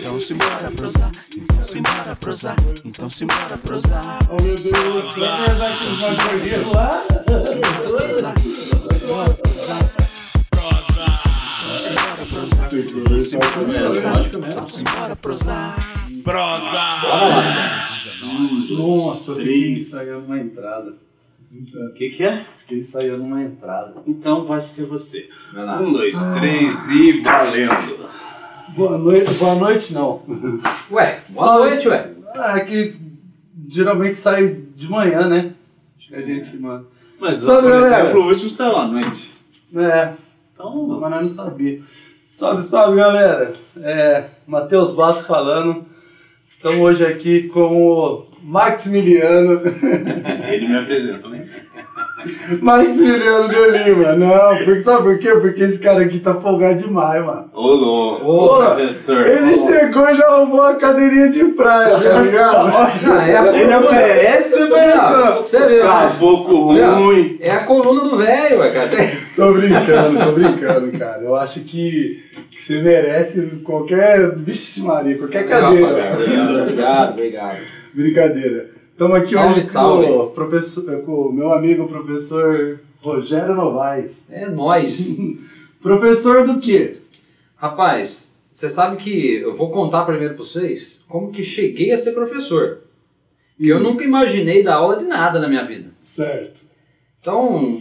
Então simbora prosar, então simbora prosar, então simbora prosar. Oh meu Deus, vai uma gordinha lá? Prosar, bora prosar. Simbora prosar, simbora prosar, então prosar. Nossa, eu fiquei ensaiando uma entrada. O que, que é? Fiquei ensaiando uma entrada. Então vai ser você. Vai lá. Um, dois, três e valendo. Boa noite, boa noite não. Ué, boa Salve. noite, ué. Ah, é que geralmente sai de manhã, né? Acho que a gente, mano. Mas, por galera. exemplo, o último saiu à noite. É, Então, mas nós não sabia. Salve, salve galera! É, Matheus Bastos falando. Estamos hoje aqui com o Maximiliano. ele me apresenta, né? Maximiliano de Lima. Não, porque, sabe por quê? Porque esse cara aqui tá folgado demais, mano. Ô, louco. Ô, professor. Ele chegou e já roubou a cadeirinha de praia, tá ligado? Não, é a Ele oferece, Não, velho. Você viu, né? Caboclo Não. ruim. É a coluna do velho, ué, cara. Tô brincando, tô brincando, cara. Eu acho que, que você merece qualquer. Vixe, Maria, qualquer cadeira. rapaziada. Obrigado, obrigado. Brincadeira. Estamos aqui Salve, hoje salve. Com, o professor, com o meu amigo professor Rogério Novaes. É nóis. Professor do quê? Rapaz, você sabe que eu vou contar primeiro pra vocês como que cheguei a ser professor. E eu nunca imaginei dar aula de nada na minha vida. Certo. Então,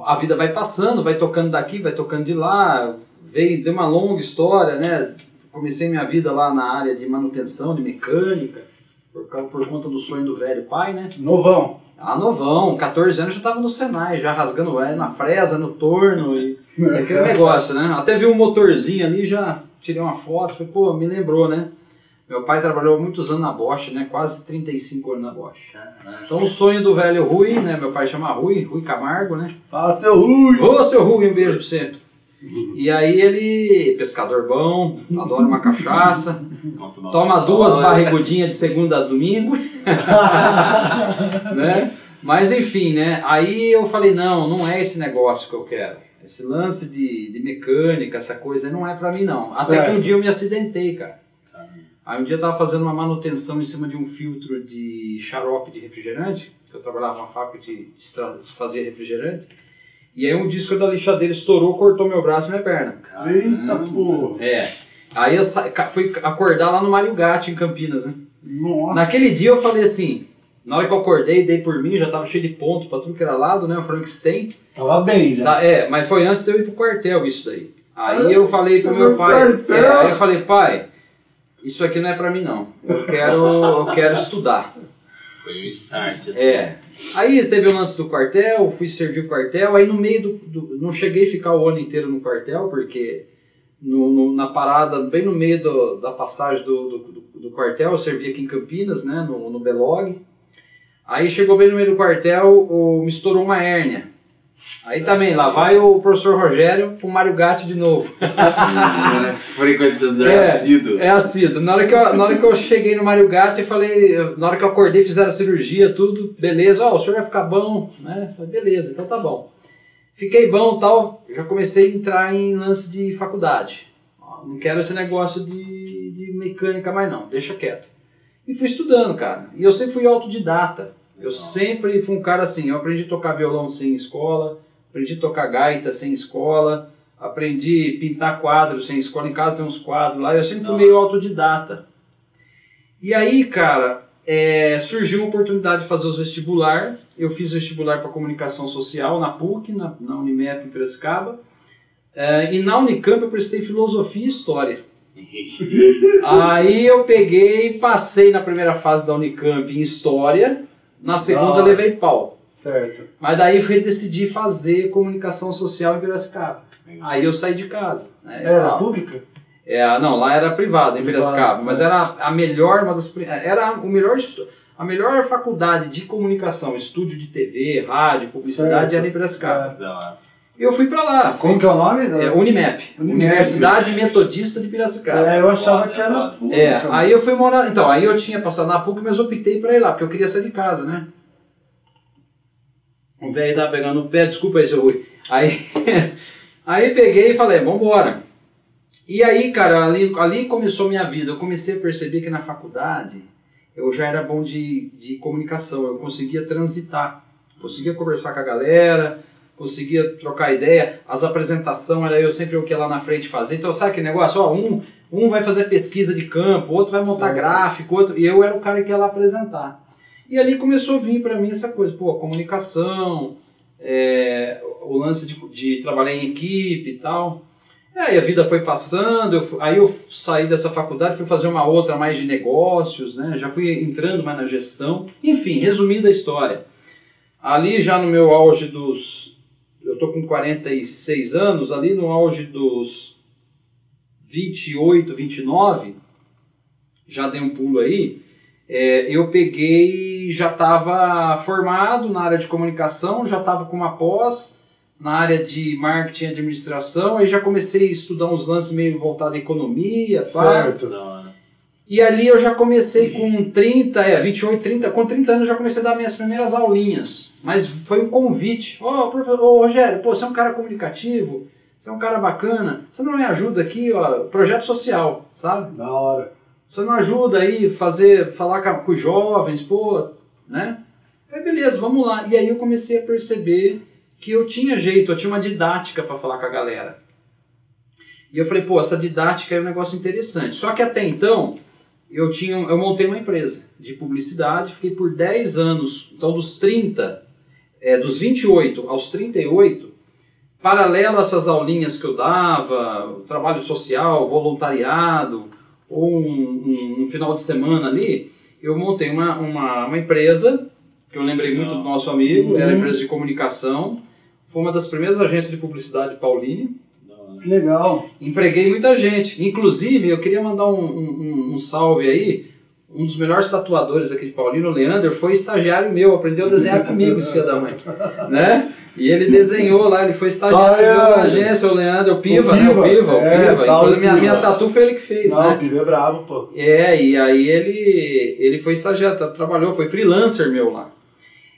a vida vai passando, vai tocando daqui, vai tocando de lá, veio, deu uma longa história, né? Comecei minha vida lá na área de manutenção, de mecânica, por, por conta do sonho do velho pai, né? Novão. Ah, novão, 14 anos já tava no Senai, já rasgando é, na fresa, no torno e e aquele negócio, né? Até vi um motorzinho ali, já tirei uma foto, falei, pô, me lembrou, né? Meu pai trabalhou muitos anos na Bosch, né? Quase 35 anos na Bosch. Então o sonho do velho Rui, né? Meu pai chama Rui, Rui Camargo, né? Fala, seu Rui. Ô, seu Rui, um beijo pra você. E aí ele, pescador bom, adora uma cachaça, toma duas barrigudinhas de segunda a domingo, né? Mas enfim, né? Aí eu falei, não, não é esse negócio que eu quero. Esse lance de, de mecânica, essa coisa, não é pra mim não. Até Certo. que um dia eu me acidentei, cara. Aí um dia eu tava fazendo uma manutenção em cima de um filtro de xarope de refrigerante, que eu trabalhava numa fábrica de, de fazer refrigerante. E aí um disco da lixadeira estourou, cortou meu braço e minha perna. Eita, pô. É. Aí eu sa- fui acordar lá no Mário Gatti, em Campinas, né? Nossa. Naquele dia eu falei assim, na hora que eu acordei, dei por mim, já tava cheio de ponto pra tudo que era lado, né? O Frankenstein. Tava bem já. Tá, é, mas foi antes de eu ir pro quartel isso daí. Aí Ah, eu falei pro tá meu no pai, quartel? é, aí eu falei, pai, isso aqui não é pra mim não. Eu quero, eu quero estudar. Foi o start, assim. É. Aí teve o lance do quartel, fui servir o quartel, aí no meio do, do- Não cheguei a ficar o ano inteiro no quartel, porque no, no- na parada, bem no meio do- da passagem do, do, do- do quartel, eu servi aqui em Campinas, né, no, no Belog. Aí chegou bem no meio do quartel, o, me estourou uma hérnia. Aí também, lá vai o professor Rogério pro Mário Gatti de novo. Frequentador É, assíduo. É assíduo. Na hora, que eu, na hora que eu cheguei no Mário Gatti, eu falei, na hora que eu acordei, fizeram a cirurgia, tudo, beleza, ó, o senhor vai ficar bom, né? Falei, beleza, então tá bom. Fiquei bom e tal, já comecei a entrar em lance de faculdade. Não quero esse negócio de, de mecânica mais não, deixa quieto. E fui estudando, cara. E eu sempre fui autodidata. Eu sempre fui um cara assim, eu aprendi a tocar violão sem escola, aprendi a tocar gaita sem escola, aprendi a pintar quadros sem escola, em casa tem uns quadros lá, eu sempre fui meio autodidata. E aí, cara, é, surgiu uma oportunidade de fazer os vestibular, eu fiz vestibular para comunicação social na PUC, na, na Unimep em Piracicaba, é, e na Unicamp eu prestei filosofia e história. Aí eu peguei e passei na primeira fase da Unicamp em História, na segunda Ah. levei pau. Certo. Mas daí eu decidi fazer comunicação social em Piracicaba. Aí eu saí de casa. Né? Era Ah, pública? é, não, lá era privada em Piracicaba, mas era a melhor, uma das, era o melhor, a melhor faculdade de comunicação, estúdio de TV, rádio, publicidade Certo. era em Piracicaba. Hora. Eu fui pra lá, Como que é o nome? é, Unimep, Unimep. Universidade Metodista de Piracicaba. É, eu achava que era pública. É, aí eu fui morar. Então, aí eu tinha passado na PUC, mas optei pra ir lá, porque eu queria sair de casa, né? O velho tava pegando o pé, desculpa aí, seu Rui. Aí, aí peguei e falei, vambora. E aí, cara, ali, ali começou minha vida. Eu comecei a perceber que na faculdade eu já era bom de, de comunicação, eu conseguia transitar, conseguia conversar com a galera, conseguia trocar ideia. As apresentações era eu sempre o que lá na frente fazer. Então, sabe que negócio? Ó, um, um vai fazer pesquisa de campo, outro vai montar Certo. gráfico, outro, e eu era o cara que ia lá apresentar. E ali começou a vir para mim essa coisa, pô, comunicação, é, o lance de, de trabalhar em equipe e tal. E aí a vida foi passando, eu aí eu saí dessa faculdade, fui fazer uma outra mais de negócios, né? já fui entrando mais na gestão. Enfim, resumida a história. Ali já no meu auge dos. Eu tô com 46 anos, ali no auge dos 28, 29, já dei um pulo aí, é, eu peguei, já estava formado na área de comunicação, já estava com uma pós na área de marketing e administração, aí já comecei a estudar uns lances meio voltados à economia, pá. Certo. Da hora. E ali eu já comecei com 30, é, 28, 30, com 30 anos eu já comecei a dar minhas primeiras aulinhas. Mas foi um convite. Ô, profe- ô, Rogério, pô, você é um cara comunicativo, você é um cara bacana, você não me ajuda aqui, ó, projeto social, sabe? Da hora. Você não ajuda aí fazer, falar com, com os jovens, pô, né? Falei, beleza, vamos lá. E aí eu comecei a perceber que eu tinha jeito, eu tinha uma didática para falar com a galera. E eu falei, pô, essa didática é um negócio interessante. Só que até então, eu tinha, eu montei uma empresa de publicidade, fiquei por 10 anos, então dos 30, é, dos 28 aos 38, paralelo a essas aulinhas que eu dava, trabalho social, voluntariado, ou um, um- um final de semana ali, eu montei uma, uma, uma empresa, que eu lembrei muito do nosso amigo, era a Uhum. empresa de comunicação, foi uma das primeiras agências de publicidade de Paulínia, legal. Empreguei muita gente. Inclusive, eu queria mandar um, um- um salve aí. Um dos melhores tatuadores aqui de Paulino, o Leandro, foi estagiário meu, aprendeu a desenhar comigo, esse filho da mãe. Né? E ele desenhou lá, ele foi estagiário Olha! da agência, o Leandro, o Piva, O né? O Piva, Piva, o é, Piva. salve, Inclusive, minha, Piva. minha tatu foi ele que fez, Não, o né? Pivo é brabo, pô. É, e aí ele, ele foi estagiário, tra- trabalhou, foi freelancer meu lá.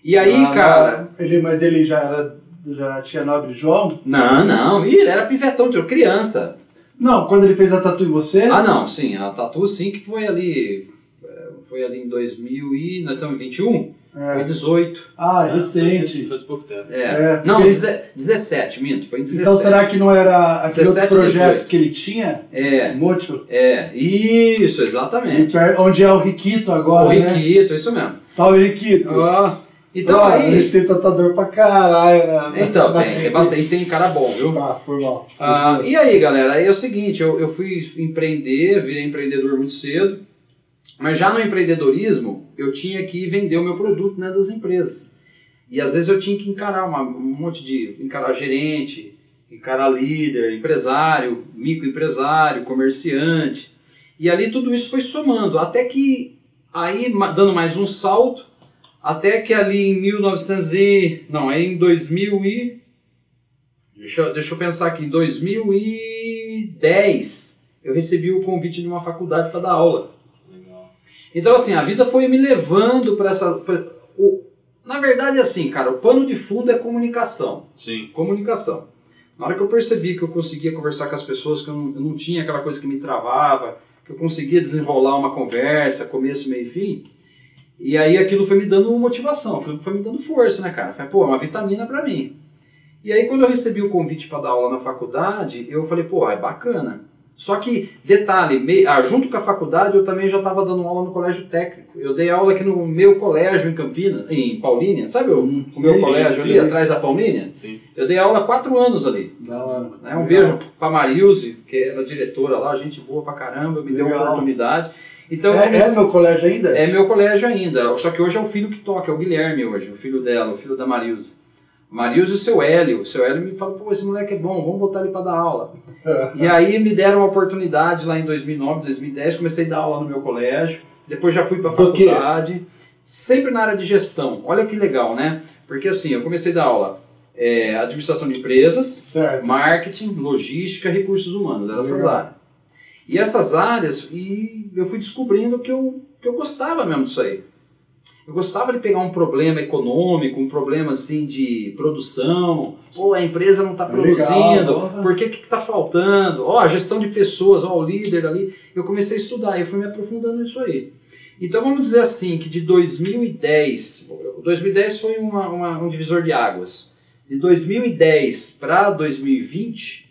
E aí, Ah, cara, Ele, mas ele já era. Já tinha Nobre João? não, não, ih, ele era pivetão, tipo, criança. Não, quando ele fez a tatu em você? Ah, não, sim, a Tatu sim que foi ali. é, Foi ali em 2000 e. Nós estamos em 21? Foi É. 18. Ah, Ah, recente. Faz pouco tempo. É. É, não, deze- 17, minto, foi em 17. Então será que não era aquele 17, outro projeto 18. que ele tinha? É, Múltiplo? é, isso, exatamente. Onde é o Riquito agora, o né? Riquito, isso mesmo. Salve, Riquito. Ó, então Ó, A aí. gente tem tatuador pra caralho, né? Então, tem, tem bastante, tem cara bom, viu? Tá, foi mal. Ah, e aí, galera, aí é o seguinte, eu, eu fui empreender, virei empreendedor muito cedo, mas já no empreendedorismo eu tinha que vender o meu produto né, das empresas. E às vezes eu tinha que encarar uma, um monte de. encarar gerente, encarar líder, empresário, microempresário, comerciante. E ali tudo isso foi somando, até que aí, dando mais um salto, até que ali em 1900 e... não, aí em 2000 e... Deixa, eu- deixa eu pensar aqui, em 2010 eu recebi o convite de uma faculdade para dar aula. Legal. Então, assim, a vida foi me levando para essa. pra- o, na verdade, assim, cara, o pano de fundo é comunicação. Sim. Comunicação. Na hora que eu percebi que eu conseguia conversar com as pessoas, que eu não, eu não tinha aquela coisa que me travava, que eu conseguia desenrolar uma conversa, começo, meio e fim, e aí aquilo foi me dando motivação, aquilo foi me dando força, né, cara? Falei, pô, é uma vitamina para mim. E aí, quando eu recebi o convite para dar aula na faculdade, eu falei, pô, é bacana. Só que, detalhe, mei- ah, junto com a faculdade, eu também já estava dando aula no colégio técnico. Eu dei aula aqui no meu colégio em Campinas, em Paulínia, sabe o, Hum, o meu sim, colégio sim. ali, atrás da Paulínia? Sim. Eu dei aula há quatro anos ali. Da hora. Né? Um beijo para Marilze, que era diretora lá, gente boa pra caramba, me deu a Legal. oportunidade. Então, É, comecei- é meu colégio ainda? é meu colégio ainda, só que hoje é o filho que toca, é o Guilherme hoje, o filho dela, o filho da Marilze. Marilze e o seu Hélio. O seu Hélio me falou, pô, esse moleque é bom, vamos botar ele para dar aula. e aí me deram uma oportunidade lá em 2009, 2010, comecei a dar aula no meu colégio, depois já fui para faculdade, sempre na área de gestão. Olha que legal, né? Porque assim, eu comecei a dar aula é, administração de empresas, Certo. marketing, logística, recursos humanos, eram essas áreas. E essas áreas, e eu fui descobrindo que eu, que eu gostava mesmo disso aí. Eu gostava de pegar um problema econômico, um problema assim de produção. Pô, a empresa não está produzindo. Legal, por que que está faltando? Ó, a gestão de pessoas, ó, o líder ali. Eu comecei a estudar e eu fui me aprofundando nisso aí. Então vamos dizer assim que de 2010, 2010 foi uma, uma, um divisor de águas. De 2010 para 2020,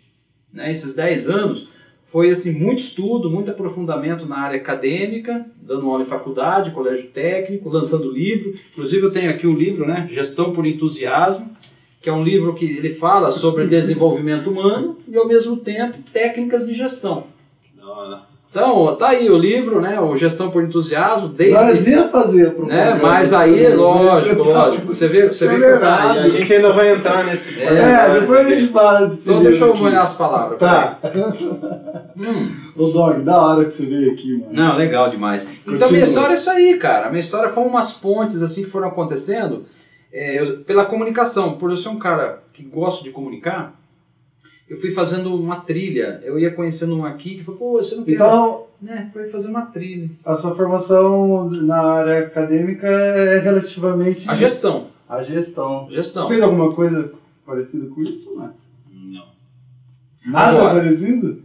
né, esses 10 anos, foi assim muito estudo, muito aprofundamento na área acadêmica, dando aula em faculdade, colégio técnico, lançando livro. Inclusive eu tenho aqui o um livro, né, Gestão por Entusiasmo, que é um livro que ele fala sobre desenvolvimento humano e ao mesmo tempo técnicas de gestão. Então, tá aí o livro, né? O Gestão por Entusiasmo, desde. Nós ia fazer propaganda. Né? Mas aí, lógico, Você tá lógico. Você vê, você vê que. e a gente ainda vai entrar nesse É, É, depois a gente fala desse Então deixa eu molhar as palavras. Tá. Hum, Ô, Dog, da hora que você veio aqui, mano. não, legal demais. Então Continua. minha história é isso aí, cara. A minha história foi umas pontes assim que foram acontecendo é, eu- pela comunicação. Por eu ser um cara que gosto de comunicar, eu fui fazendo uma trilha. Eu ia conhecendo um aqui que falou, pô, você não quer. Então, Né? Foi fazer uma trilha. a sua formação na área acadêmica é relativamente A gestão. a gestão. Gestão. Você fez alguma coisa parecida com isso, Max? Não. Nada Agora. parecido?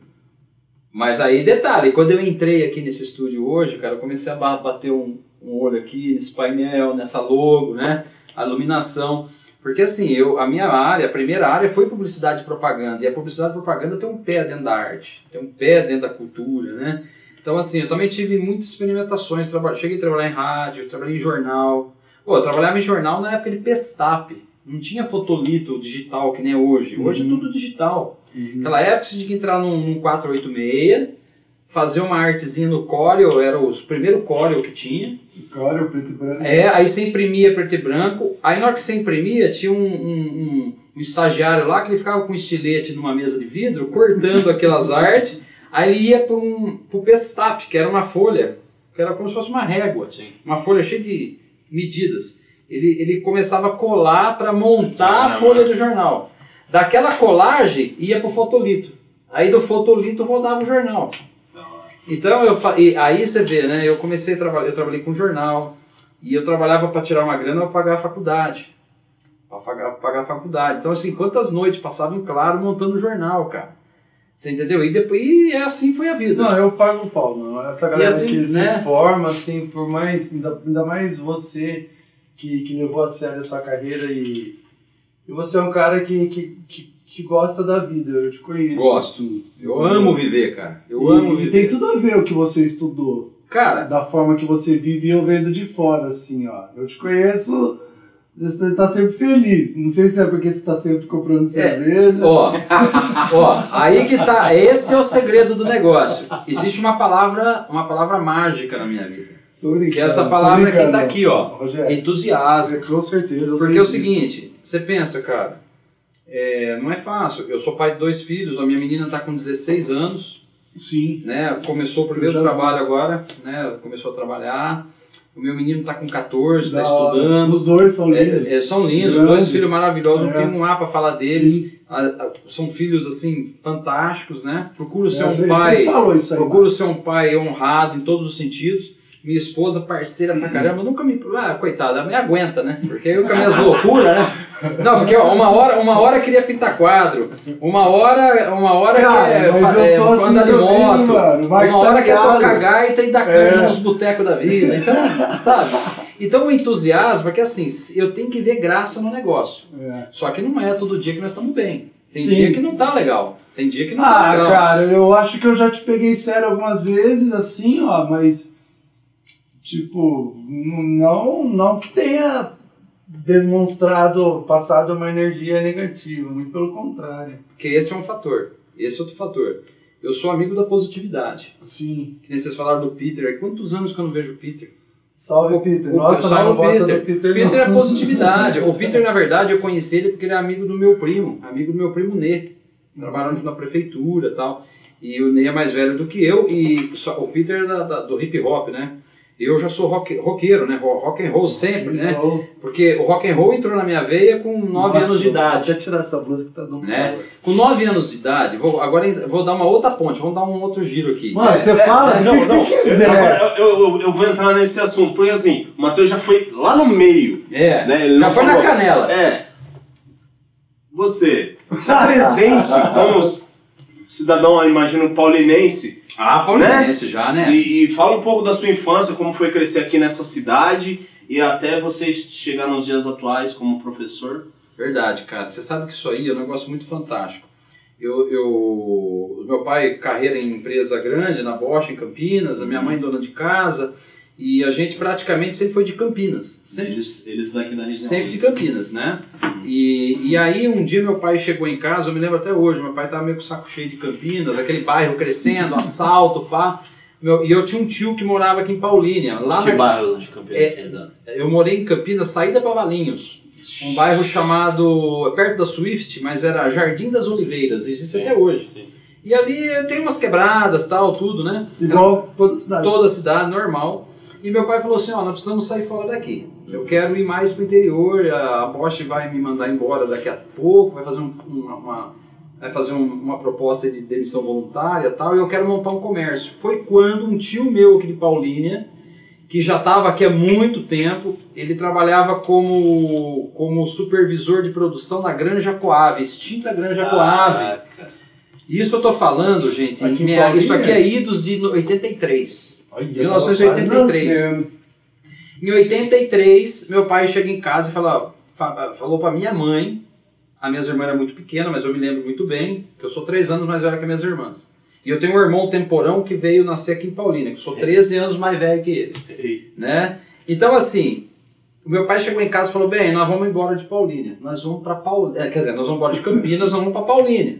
Mas aí, detalhe, quando eu entrei aqui nesse estúdio hoje, cara, eu comecei a ba- bater um, um olho aqui nesse painel, nessa logo, né? A iluminação. Porque assim, eu, a minha área, a primeira área foi publicidade e propaganda. E a publicidade e propaganda tem um pé dentro da arte, tem um pé dentro da cultura, né? Então, assim, eu também tive muitas experimentações. Cheguei a trabalhar em rádio, trabalhei em jornal. Pô, eu trabalhava em jornal na época de Pestap. Não tinha fotolito digital que nem é hoje. Hoje é Uhum. tudo digital. Naquela época você tinha que entrar num, num 486, fazer uma artezinha no Corel, era os primeiro Corel que tinha. Corel, preto e branco. É, aí você imprimia preto e branco. Aí na hora que você imprimia, tinha um, um, um- estagiário lá que ele ficava com um estilete numa mesa de vidro, cortando aquelas artes. Aí ele ia para um, o Pestap, que era uma folha, que era como se fosse uma régua, Sim. uma folha cheia de medidas. Ele, ele começava a colar para montar a folha do jornal. Daquela colagem ia para o fotolito. Aí do fotolito rodava o jornal. Então eu aí você vê, né? Eu comecei a trabalhar, eu trabalhei com jornal e eu trabalhava para tirar uma grana para pagar a faculdade, para pagar, pagar a faculdade. Então assim, quantas noites passava em claro montando jornal, cara? Você entendeu? E depois e é assim foi a vida. Não, eu pago o pau, não. Essa galera assim, que né? se forma, assim, por mais. Ainda, ainda mais você que, que levou a sério a sua carreira e. E você é um cara que, que, que, que gosta da vida, eu te conheço. Gosto. Eu amo viver, cara. Eu e, amo e viver. tem tudo a ver o que você estudou. Cara, Da forma que você vive, eu vendo de fora, assim, ó. Eu te conheço, você tá sempre feliz. Não sei se é porque você tá sempre comprando cerveja. Ó, ó, aí que tá. Esse é o segredo do negócio. Existe uma palavra, uma palavra mágica na minha vida. Tô brincando. Que é essa palavra que tá aqui, ó. Rogério, Entusiasmo. com certeza. Porque é o seguinte, você pensa, cara, é, não é fácil. Eu sou pai de dois filhos, a minha menina está com 16 anos, Sim. né? Começou o primeiro trabalho agora, né? Começou a trabalhar. O meu menino está com 14, está estudando. Os dois são lindos. É, é, são lindos, Grande. dois filhos maravilhosos, É. não tem um A para falar deles. A- a- são filhos assim fantásticos, né? Procuro ser É, você- um pai, falou isso aí. procuro ser um pai honrado em todos os sentidos. Minha esposa, parceira pra caramba, nunca me. Ah, coitada, me aguenta, né? Porque eu com as minhas loucuras, né? Não, porque ó, uma hora, uma hora queria pintar quadro, uma hora, uma hora Cara, quer mas fa- eu é, sou assim andar de também, moto, mano. O Max uma tá hora quer tocar gaita e dar canja É. nos botecos da vida. Então, sabe? Então o entusiasmo é que assim, eu tenho que ver graça no negócio. É. Só que não é todo dia que nós estamos bem. Tem Sim. dia que não tá legal. Tem dia que não tá Ah, legal. cara, eu acho que eu já te peguei sério algumas vezes, assim, ó, mas. Tipo, não, não que tenha demonstrado, passado uma energia negativa, muito pelo contrário. Porque esse é um fator. Esse é outro fator. Eu sou amigo da positividade. Sim. Que nem vocês falaram do Peter. Há quantos anos que eu não vejo o Peter? Salve, O- Peter. o- Nossa, salve, não gosta Peter. do Peter, Peter não. é positividade. o Peter, na verdade, eu conheci ele porque ele é amigo do meu primo. Amigo do meu primo Nê. Trabalhando na prefeitura tal. E o Ney é mais velho do que eu. E só- o Peter é da- da- do hip hop, né? Eu já sou rock, roqueiro, né? Ro- Rock and roll sempre, né? Roll. Porque o rock and roll entrou na minha veia com 9 Nossa, anos de idade. Vou até tirar essa blusa que tá dando Né? Com 9 anos de idade, vou, agora vou dar uma outra ponte, vamos dar um outro giro aqui. Mano, você fala É, não, que, que não, você quiser. agora eu, eu- eu vou entrar nesse assunto, porque assim, o Matheus já foi lá no meio. É, Né? Ele já foi falou. na canela. É. Você está presente como cidadão, imagino, paulinense. Ah, Paulinense já, né? E, e fala um pouco da sua infância, como foi crescer aqui nessa cidade e até você chegar nos dias atuais como professor. Verdade, cara. Você sabe que isso aí é um negócio muito fantástico. Eu, eu, meu pai, carreira em empresa grande, na Bosch, em Campinas, a minha mãe, dona de casa, e a gente praticamente sempre foi de Campinas. Sempre, Eles, eles daqui da região. sempre de Campinas, né? E, e aí um dia meu pai chegou em casa, eu me lembro até hoje, meu pai tava meio com o saco cheio de Campinas, aquele bairro crescendo, assalto, pá. Meu- e eu tinha um tio que morava aqui em Paulínia, lá que na, bairro de Campinas, É, eu morei em Campinas, saída para Valinhos. Um bairro chamado, perto da Swift, mas era Jardim das Oliveiras, existe até hoje. Sim. E ali tem umas quebradas, tal, tudo, né? Igual toda cidade. Toda a cidade, normal. E meu pai falou assim, ó, nós precisamos sair fora daqui. Eu quero ir mais pro interior, a Bosch vai me mandar embora daqui a pouco, vai fazer um- uma, uma- vai fazer um- uma proposta de demissão voluntária e tal, e eu quero montar um comércio. Foi quando um tio meu aqui de Paulínia, que já estava aqui há muito tempo, ele trabalhava como, como supervisor de produção na Granja Coave, extinta Granja Coave. Caraca. Isso eu tô falando, gente, Aqui minha- isso aqui é idos de 83. Olha, 1983. tava quase nascendo. Em 83, meu pai chega em casa e fala, fa- falou para minha mãe, a minha irmã era muito pequena, mas eu me lembro muito bem, que eu sou três anos mais velho que minhas irmãs. E eu tenho um irmão temporão que veio nascer aqui em Paulínia, que eu sou 13 anos mais velho que ele, Ei, né? Então assim, o meu pai chegou em casa e falou, bem, nós vamos embora de Paulínia, nós vamos para Paulínia, quer dizer, nós vamos embora de Campinas, nós vamos para Paulínia.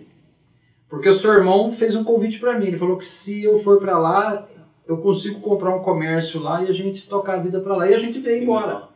Porque o seu irmão fez um convite para mim, ele falou que se eu for para lá, eu consigo comprar um comércio lá e a gente tocar a vida para lá e a gente veio embora.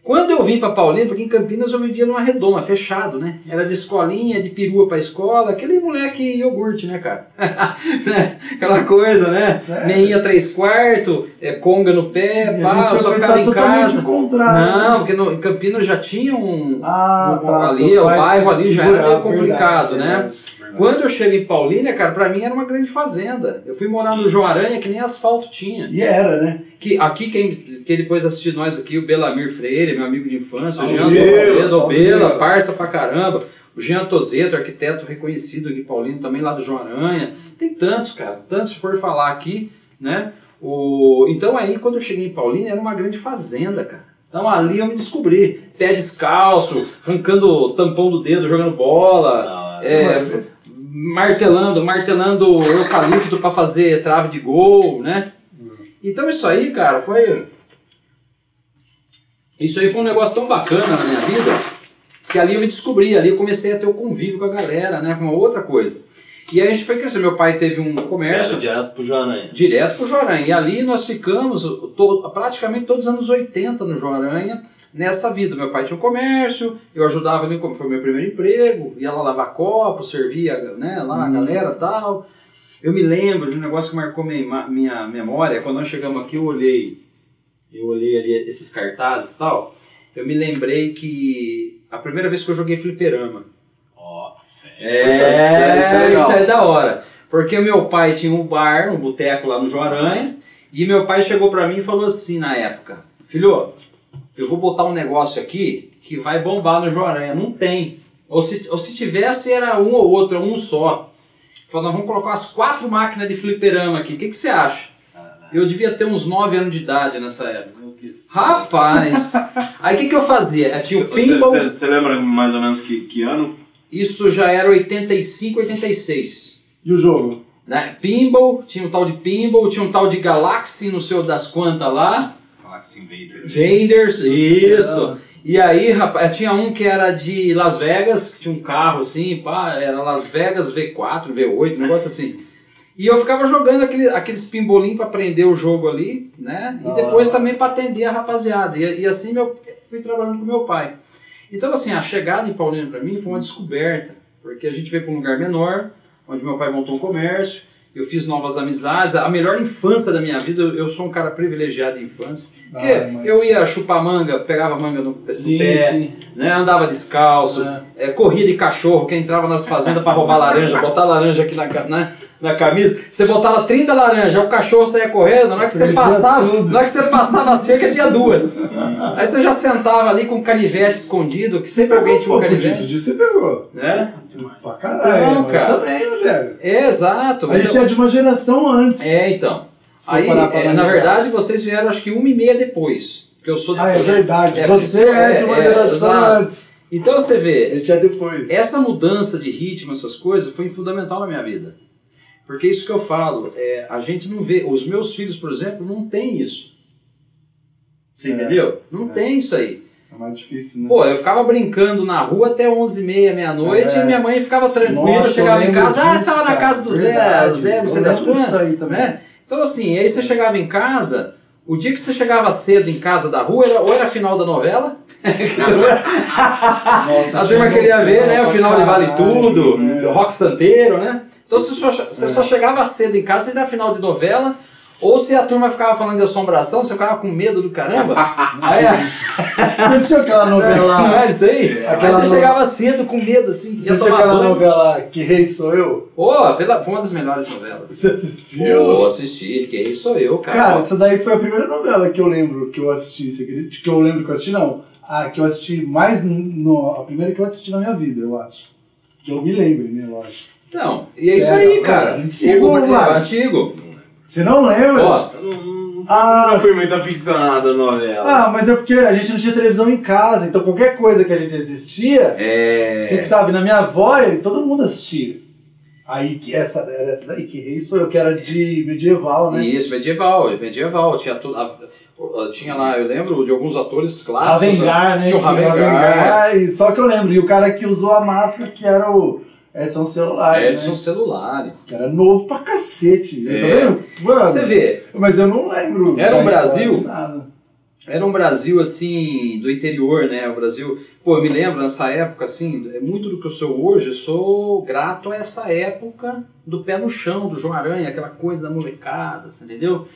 Quando eu vim para Paulínia, porque em Campinas eu vivia numa redoma, fechado, né? Era de escolinha, de perua para escola, aquele moleque iogurte, né, cara? Né? Aquela coisa, né? Sério? Meinha três quartos, é, conga no E pé, a pá, só ficava em casa. contrário. Não, porque no, em Campinas já tinha um, Ah, um- tá. ali, o bairro ali já era meio complicado, verdade, né? verdade. Quando eu chego em Paulínia, cara, pra mim era uma grande fazenda. Eu fui morar no João Aranha que nem asfalto tinha. E era, né? Que aqui quem, quem depois assistiu nós aqui, o Belamir Freire, meu amigo de infância, o Jean Tozeto, Bela, parça pra caramba. O Jean Tozeto, arquiteto reconhecido aqui em Paulínia, também lá do João Aranha. Tem tantos, cara, tantos se for falar aqui, né? O... Então aí, quando eu cheguei em Paulínia, era uma grande fazenda, cara. Então ali eu me descobri, pé descalço, arrancando o tampão do dedo, jogando bola, Nossa, é, martelando, martelando eucalipto para fazer trave de gol, né? Então isso aí, cara, foi isso aí foi um negócio tão bacana na minha vida que ali eu me descobri, ali eu comecei a ter o convívio com a galera, né, com uma outra coisa. E aí a gente foi crescer, meu pai teve um comércio Era direto pro Joaranha. direto pro Joaranha. E ali nós ficamos to- praticamente todos os anos 80 no Joaranha, nessa vida. Meu pai tinha um comércio, eu ajudava ele, como foi meu primeiro emprego, ia lá lavar copo, servia né, lá a galera e tal. Eu me lembro de um negócio que marcou minha, minha memória, quando nós chegamos aqui eu olhei, eu olhei ali esses cartazes e tal, eu me lembrei que a primeira vez que eu joguei fliperama, Ó, sério. é, Isso é- isso é isso é da hora. Porque o meu pai tinha um bar, um boteco lá no Joaranha, e meu pai chegou pra mim e falou assim na época: Filho, eu vou botar um negócio aqui que vai bombar no Joaranha. Não tem. Ou se, ou se tivesse, era um ou outro, um só. Falou: Nós vamos colocar as quatro máquinas de fliperama aqui. O que, que você acha? Eu devia ter uns 9 anos de idade nessa época. Rapaz! Aí o que, que eu fazia? Tinha o pinball. Você lembra mais ou menos que, que ano? Isso já era 85, 86. E o jogo? Né? Pinball, tinha um tal de Pinball, tinha um tal de Galaxy, não sei das quantas lá. Invaders. Vaders, isso. E aí, rapaz, tinha um que era de Las Vegas, que tinha um carro assim, pá, era Las Vegas V4, V8, um negócio assim. E eu ficava jogando aquele, aqueles pimbolim para aprender o jogo ali, né? E depois também para atender a rapaziada. E, e assim meu, fui trabalhando com meu pai. Então, assim, a chegada em Paulínia para mim foi uma descoberta, porque a gente veio para um lugar menor, onde meu pai montou um comércio, eu fiz novas amizades, a melhor infância da minha vida, eu sou um cara privilegiado em infância, porque Ah, mas- eu ia chupar manga, pegava manga no, no Sim, pé, sim. né, andava descalço, é, corria de cachorro, quem entrava nas fazendas para roubar laranja, botar laranja aqui na, né, na camisa, você botava 30 laranjas, o cachorro saía correndo, na hora que você passava, na hora que você passava a cerca tinha duas. Aí você já sentava ali com um canivete escondido, que sempre alguém tinha um pouco disso, canivete, disso você pegou. né? Pra caralho, Não, mas cara. também, Rogério. É, exato. A gente Então- é de uma geração antes. É, então. Aí, é, na verdade, vocês vieram acho que uma e meia depois. Porque eu sou de Ah, é verdade. É, você é, de uma é, é, geração antes. Então você A vê, gente é depois. essa mudança de ritmo, essas coisas, foi fundamental na minha vida. Porque isso que eu falo, é, a gente não vê. Os meus filhos, por exemplo, não tem isso. Você É, entendeu? Não é. tem isso aí. É mais difícil, né? Pô, eu ficava brincando na rua até 11h30, meia-noite, É. e minha mãe ficava tranquila, Nossa, chegava em casa, ah, disso, você estava na casa do Zé, Verdade. do Zé, não sei das quantas. aí também. né? Então, assim, aí você chegava em casa, o dia que você chegava cedo em casa da rua, era, ou era final da novela, Nossa, a turma queria ver, né, o final de Vale Tudo, né? Rock Santeiro, né? Então, você só, você só chegava cedo em casa, você era final de novela, ou se a turma ficava falando de assombração, você ficava com medo do caramba. aí, Você assistiu aquela não novela? era isso aí? Aí você no- chegava cedo com medo, assim, Você assistiu aquela banho. novela Que Rei Sou Eu? Pô, pela, foi uma das melhores novelas. Você assistiu? Pô, assisti, que isso sou eu, cara. Cara, essa daí foi a primeira novela que eu lembro que eu assisti, você acredita? Que eu lembro que eu assisti, não. A que eu assisti mais, no, a primeira que eu assisti na minha vida, eu acho. Que eu me lembre, né, eu acho. Então, e é isso aí, cara. antigo, mano. antigo. Você não lembra? Ó, não, não, Ah, não fui muito aficionado à novela. Ah, mas é porque a gente não tinha televisão em casa, então qualquer coisa que a gente assistia, é. fixava. E na minha avó, e todo mundo assistia. Aí que essa era essa daí, que rei sou eu, que era de medieval, né? Isso, medieval, medieval. Tinha, tudo, a- a- tinha lá, eu lembro de alguns atores clássicos. Ravengar, né? Tinha o Tinha Ravengar. e só que eu lembro. E o cara que usou a máscara, que era o Edson Celular, Edson né? Celular. Que era novo pra cacete. É. Tá vendo? Mano, Você vê, mas eu não lembro. Era um Brasil? era um Brasil assim, do interior, né? O Brasil. Pô, eu me lembro nessa época, assim, é muito do que eu sou hoje, eu sou grato a essa época do pé no chão, do João Aranha, aquela coisa da molecada, você entendeu?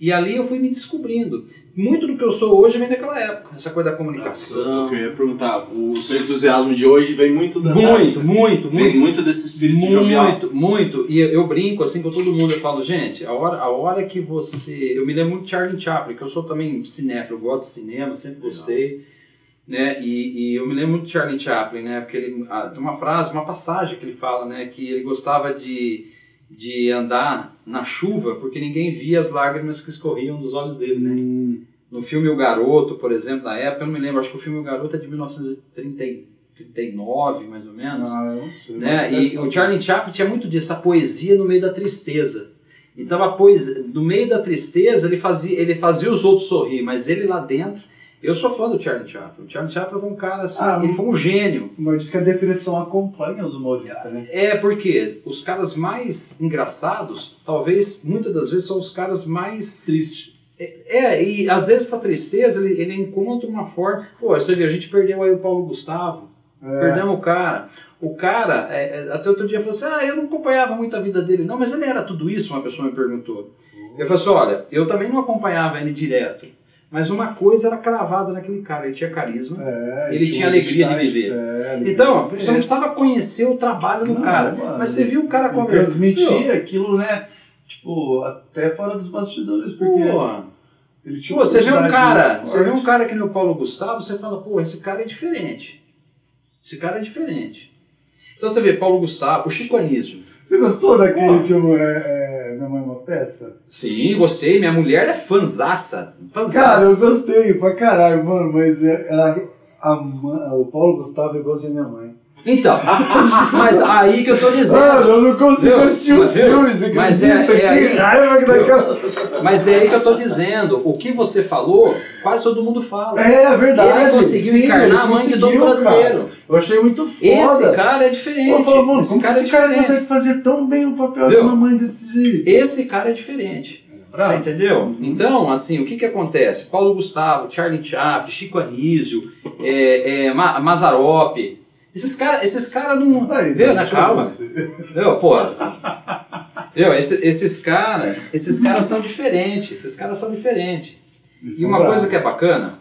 E ali eu fui me descobrindo. Muito do que eu sou hoje vem daquela época, essa coisa da comunicação. Eu ia perguntar, o seu entusiasmo de hoje vem muito dessa Muito, época? muito, Vem muito. muito desse espírito jovial. Muito, muito. E eu, eu brinco assim com todo mundo, eu falo, gente, a hora, a hora que você. Eu me lembro muito de Charlie Chaplin, que eu sou também cinéfilo, eu gosto de cinema, sempre gostei. Né? E, e eu me lembro muito de Charlie Chaplin, né? Porque ele ah, tem uma frase, uma passagem que ele fala, né? Que ele gostava de, de andar na chuva porque ninguém via as lágrimas que escorriam dos olhos dele, né? Hum, No filme O Garoto, por exemplo, na época, eu não me lembro, acho que o filme O Garoto é de 1939, mais ou menos ah, eu não sei. né? E deve o. Charlie Chaplin tinha muito disso, a poesia no meio da tristeza. Então a poesia, no meio da tristeza ele fazia, ele fazia os outros sorrir, mas ele lá dentro, eu sou fã do Charlie Chaplin. O Charlie Chaplin foi um cara assim, Ah, ele foi um gênio. Mas diz que a depressão acompanha os humoristas, né? É porque os caras mais engraçados, talvez muitas das vezes são os caras mais Triste. é, e às vezes essa tristeza ele, ele encontra uma forma. Pô, você vê, a gente perdeu aí o Paulo Gustavo, É. Perdemos o cara. O cara, é, é, até outro dia, falou assim: Ah, eu não acompanhava muito a vida dele. Não, mas ele era tudo isso? Uma pessoa me perguntou. Eu falei assim: Olha, eu também não acompanhava ele direto. Mas uma coisa era cravada naquele cara: ele tinha carisma. É, Ele tinha alegria de viver. É, ele- Então, você não É. precisava conhecer o trabalho do Não, cara. mano. Mas você viu o cara Ele conversando. transmitia aquilo, né? Tipo, até fora dos bastidores, porque Pô, ele tinha Pô, você vê um cara, você vê um cara que nem o Paulo Gustavo, você fala, pô, esse cara é diferente. Esse cara é diferente. Então você vê Paulo Gustavo, o Chico Anísio. Você gostou daquele Pô. filme é, é, Minha Mãe é uma Peça? Sim, gostei. Minha mulher é fanzaça. Fanzaça. Cara, eu gostei pra caralho, mano, mas é- ela, a, ma- o Paulo Gustavo é igualzinho a minha mãe. Então, mas aí que eu tô dizendo. Mano, eu não consigo Viu? assistir o viu? filme, você Mas é- é que aí- raiva que daquela... Mas é aí que eu tô dizendo. O que você falou, quase todo mundo fala. É, é verdade. Ele conseguiu sim, encarnar ele a mãe de todo brasileiro. cara. Eu achei muito foda. Esse cara é diferente. Eu falo, mano, esse como cara que é esse cara diferente. consegue fazer tão bem o papel Viu? de uma mãe desse jeito? Esse cara é diferente. Bravo. Você entendeu? Então, assim, o que que acontece? Paulo Gustavo, Charlie Chaplin, Chico Anísio, é, é, Mazzaropi, esses caras esses cara não... Aí, Viu, eu ver Calma. você. Viu, pô. Meu, esse- esses caras, esses caras são diferentes, esses caras são diferentes. E uma coisa que é bacana,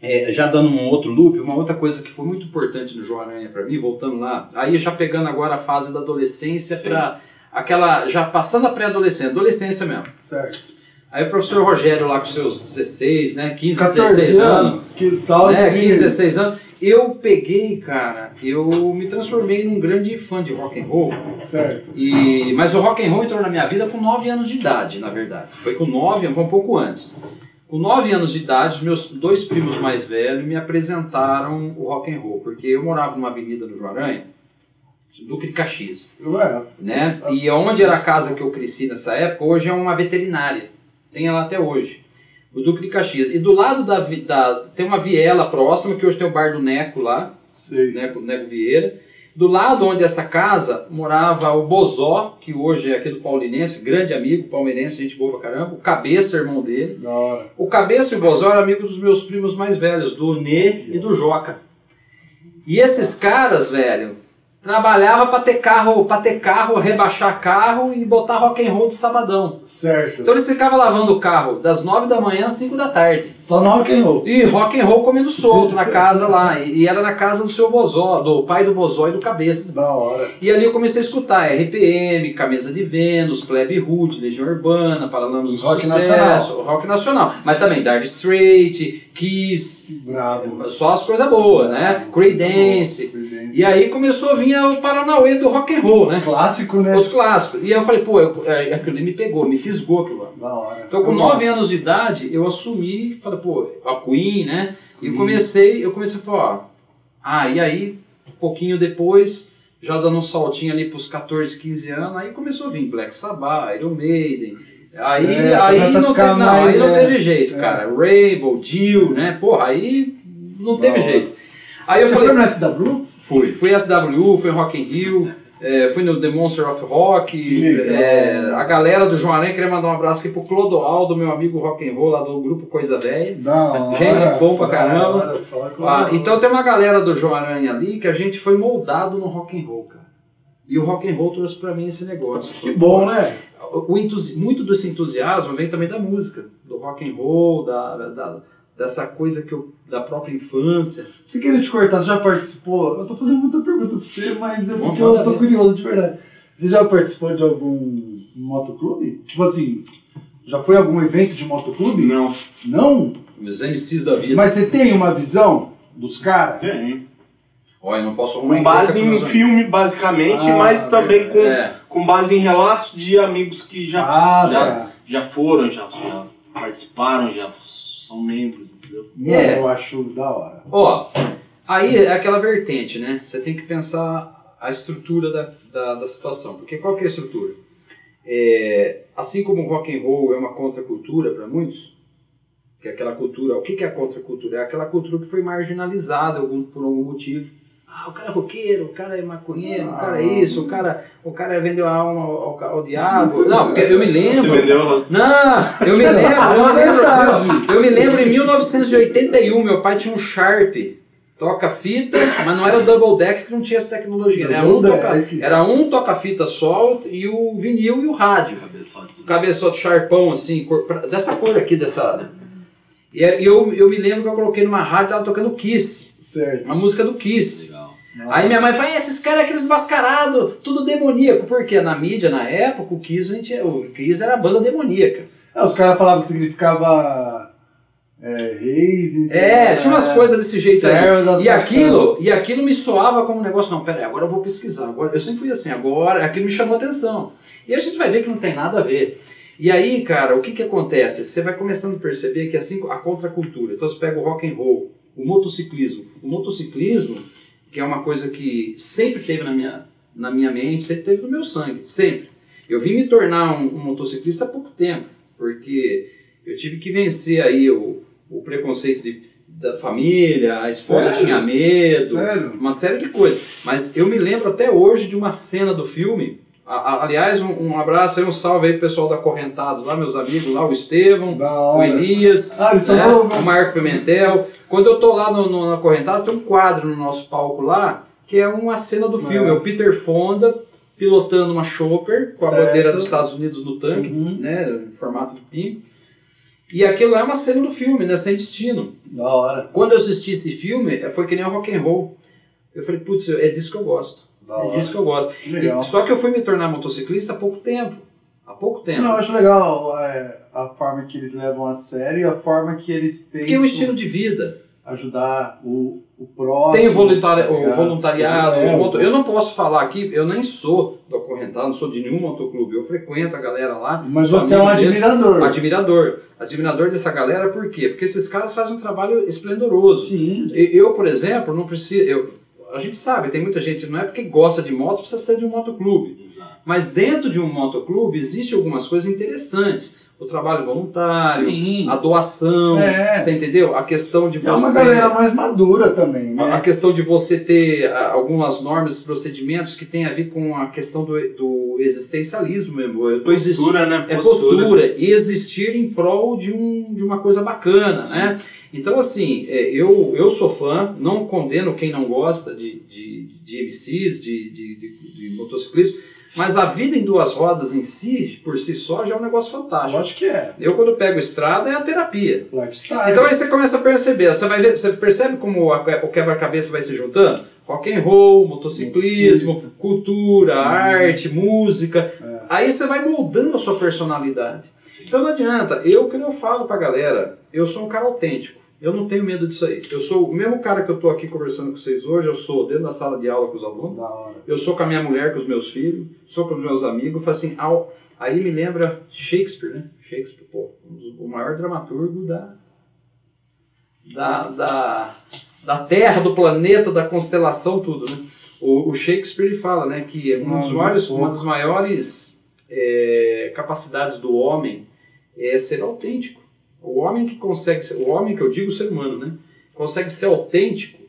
é, já dando um outro loop, uma outra coisa que foi muito importante no João Aranha pra mim, voltando lá, aí já pegando agora a fase da adolescência Sim. pra aquela, já passando a pré-adolescência, adolescência mesmo. Certo. Aí o professor Rogério lá com seus 16, né, 15, 14 16 anos, anos. Que salve. né, menino. 15, 16 anos, eu peguei, cara, eu me transformei num grande fã de rock and roll. Certo. E, mas o rock and roll entrou na minha vida com 9 anos de idade, na verdade. Foi com 9, foi um pouco antes. Com 9 anos de idade, meus dois primos mais velhos me apresentaram o rock and roll, porque eu morava numa avenida no Joaranha, Duque de Caxias, Ué, né? E onde era a casa que eu cresci nessa época, hoje é uma veterinária. Tem ela até hoje. O Duque de Caxias. E do lado da, da tem uma viela próxima, que hoje tem o bar do Neco lá, sei. Neco, Neco Vieira. Do lado onde essa casa morava o Bozó, que hoje é aqui do Paulinense, grande amigo palmeirense, gente boa pra caramba. O Cabeça, irmão dele. O Cabeça e o Bozó eram amigos dos meus primos mais velhos, do Nê e do Joca. E esses caras, velho, trabalhavam pra ter carro, para ter carro, rebaixar carro e botar rock and roll de sabadão. Certo. Então eles ficavam lavando o carro das 9 da manhã às 5 da tarde. Só no rock and roll. E rock and roll comendo solto na casa lá. E era na casa do seu Bozó, do pai do Bozó e do Cabeça. Da hora. E ali eu comecei a escutar RPM, Camisa de Vênus, Plebe Hood, Legião Urbana, Paralamas do Rock Sucesso, Rock Nacional. Mas também Dark Straight, Kiss, Bravo. só as coisas boas, né? Creedence. Creedence. E aí começou a vir o Paranauê do rock and roll, né? Clássico, né? Os clássicos. E aí eu falei, pô, eu, é, aquilo ali me pegou, me fisgou aquilo lá. Da hora. Então, com Eu 9 gosto. anos de idade, eu assumi, falei, pô, a Queen, né? E eu comecei, eu comecei a falar, ó, ah, e aí, um pouquinho depois, já dando um saltinho ali pros 14, 15 anos, aí começou a vir Black Sabbath, Iron Maiden. Aí, É, aí, não, teve, não, mais, aí não é, teve jeito, é. cara. Rainbow, Jill, né? Porra, aí não teve Da hora. jeito. Aí eu Você falei, foi no SW? Fui. Fui SW, fui em Rock in Rio, é, fui no The Monster of Rock. É, a galera do João Aranha queria mandar um abraço aqui pro Clodoaldo, meu amigo rock and roll lá do grupo Coisa Velha. Gente boa pra caramba. Ah, então tem uma galera do João Aranha ali que a gente foi moldado no rock and roll, cara. E o rock and roll trouxe pra mim esse negócio. Que bom, né? O entusi- muito desse entusiasmo vem também da música, do rock and roll, da, da- dessa coisa que eu, da própria infância. Se queria te cortar, você já participou? Eu tô fazendo muita pergunta pra você, mas é porque eu tô curioso de verdade. Você já participou de algum motoclube? Tipo assim, já foi algum evento de motoclube? Não. Não? Os MCs da vida. Mas você tem uma visão dos caras? Tem. Olha, não posso arrumar Com base em meus filme, basicamente, Ah, mas também com, É. com base em relatos de amigos que já, Ah, já, tá. já foram, já, já participaram, já são membros, entendeu? Não, É. eu acho da hora. Ó, aí é aquela vertente, né? Você tem que pensar a estrutura da, da, da situação. Porque qual que é a estrutura? É, assim como o rock and roll é uma contracultura para muitos, que é aquela cultura, o que que é a contracultura? É aquela cultura que foi marginalizada por algum motivo. Ah, o cara é roqueiro, o cara é maconheiro, o cara é isso, o cara, o cara vendeu a alma ao, ao, ao diabo. Não, porque eu me lembro. Você vendeu Não, eu me lembro, eu me lembro, eu, eu me lembro em 1981, meu pai tinha um Sharp, toca fita, mas não era o double deck que não tinha essa tecnologia, era um, Double toca, deck. era um toca fita só e o vinil e o rádio. cabeçote. O cabeçote Sharpão assim, cor- pra- dessa cor aqui dessa. E eu, eu me lembro que eu coloquei numa rádio tava tocando Kiss, Certo. uma música do Kiss. Legal. Aí minha mãe fala, "É, esses caras aqueles mascarados, tudo demoníaco, porque na mídia, na época, o Kiss, o Kiss era a banda demoníaca. É, os caras falavam que significava é, reis. e- É, tinha umas é, coisas desse jeito aí. E aquilo, e aquilo me soava como um negócio, não, pera aí, agora eu vou pesquisar. Agora, eu sempre fui assim, agora aquilo me chamou atenção. E a gente vai ver que não tem nada a ver. E aí, cara, o que que acontece? Você vai começando a perceber que assim a contracultura. Então você pega o rock and roll, o motociclismo. O motociclismo, que é uma coisa que sempre teve na minha, na minha mente, sempre teve no meu sangue, sempre. Eu vim me tornar um, um motociclista há pouco tempo, porque eu tive que vencer aí o, o preconceito de, da família, a esposa Sério? tinha medo, Sério? uma série de coisas. Mas eu me lembro até hoje de uma cena do filme. Aliás, um, um abraço aí, um salve aí pro pessoal da Correntado lá, meus amigos lá, o Estevão, o. Elias, Ah, né, né? o Marco Pimentel. Quando eu tô lá no, no- na Correntada, tem um quadro no nosso palco lá, que é uma cena do filme, É. é o Peter Fonda pilotando uma Chopper com a Certo. bandeira dos Estados Unidos no tanque, Uhum. né, em formato de pingo. E aquilo é uma cena do filme, né, Sem Destino. Da hora. Quando eu assisti esse filme, eh, foi que nem o rock and roll. Eu falei, putz, é disso que eu gosto. Da É disso que eu gosto. Que legal. E- Só que eu fui me tornar motociclista há pouco tempo. Há pouco tempo. Não, eu acho legal é, a forma que eles levam a sério e a forma que eles pensam Porque é um estilo de vida. ajudar o, o próximo. Tem o, voluntari- tá o voluntariado. É, moto- os- Eu não posso falar aqui, eu nem sou do acorrentado, não sou de nenhum motoclube. Eu frequento a galera lá. Mas você é um amigo deles. admirador. Admirador. Admirador dessa galera, por quê? Porque esses caras fazem um trabalho esplendoroso. Sim. Eu, por exemplo, não preciso. Eu, a gente sabe, tem muita gente, não é porque gosta de moto, precisa ser de um motoclube. Mas dentro de um motoclube existe algumas coisas interessantes. O trabalho voluntário, Sim. a doação, É. você entendeu? A questão de você. É uma galera mais madura também, A a né? questão de você ter algumas normas e procedimentos que tem a ver com a questão do, do existencialismo mesmo. Eu. Postura, né? É postura e existir em prol de, um, de uma coisa bacana, né? Então, assim, é, eu, eu sou fã, não condeno quem não gosta de, de, de MCs, de, de, de, de motociclismo, mas a vida em duas rodas em si, por si só, já é um negócio fantástico. Lógico que é. Eu, quando pego estrada, é a terapia. Lifestyle. Então aí você começa a perceber, você vai ver, você percebe como a- o quebra-cabeça vai se juntando? Rock and roll, motociclismo, Motociclista. cultura, arte, música. É. Aí você vai moldando a sua personalidade. Então não adianta. Eu que eu falo pra galera, eu sou um cara autêntico. Eu não tenho medo disso aí. Eu sou o mesmo cara que eu tô aqui conversando com vocês hoje, eu sou dentro da sala de aula com os alunos, eu sou com a minha mulher, com os meus filhos, sou com os meus amigos, eu falo assim, ao- aí me lembra Shakespeare, né? Shakespeare, pô, o maior dramaturgo da, da, da, da Terra, do planeta, da constelação, tudo, né? O, o Shakespeare fala, né, que um dos Não, maiores, muito uma das maiores é, capacidades do homem é ser autêntico. O homem que consegue ser, o homem que eu digo o ser humano, né, consegue ser autêntico,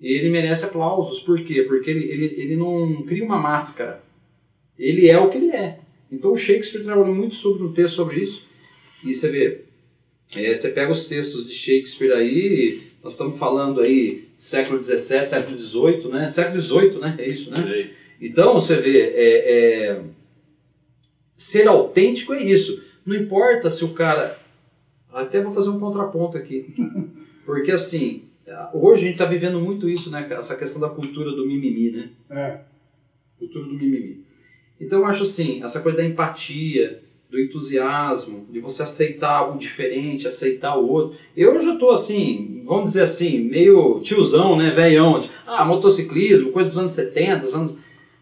ele merece aplausos. Por quê? Porque ele, ele, ele não cria uma máscara. Ele é o que ele é. Então o Shakespeare trabalhou muito sobre um texto sobre isso. E você vê, é, você pega os textos de Shakespeare aí, nós estamos falando aí século XVII, século XVIII, né? Século XVIII, né? É isso, né? Então, você vê, é, é, ser autêntico é isso. Não importa se o cara. Até vou fazer um contraponto aqui. Porque, assim, hoje a gente está vivendo muito isso, né? Essa questão da cultura do mimimi, né? É. Cultura do mimimi. Então, eu acho assim, essa coisa da empatia, do entusiasmo, de você aceitar o diferente, aceitar o outro. Eu já tô assim, vamos dizer assim, meio tiozão, né, velhão. Ah, motociclismo, coisa dos anos 70, dos anos...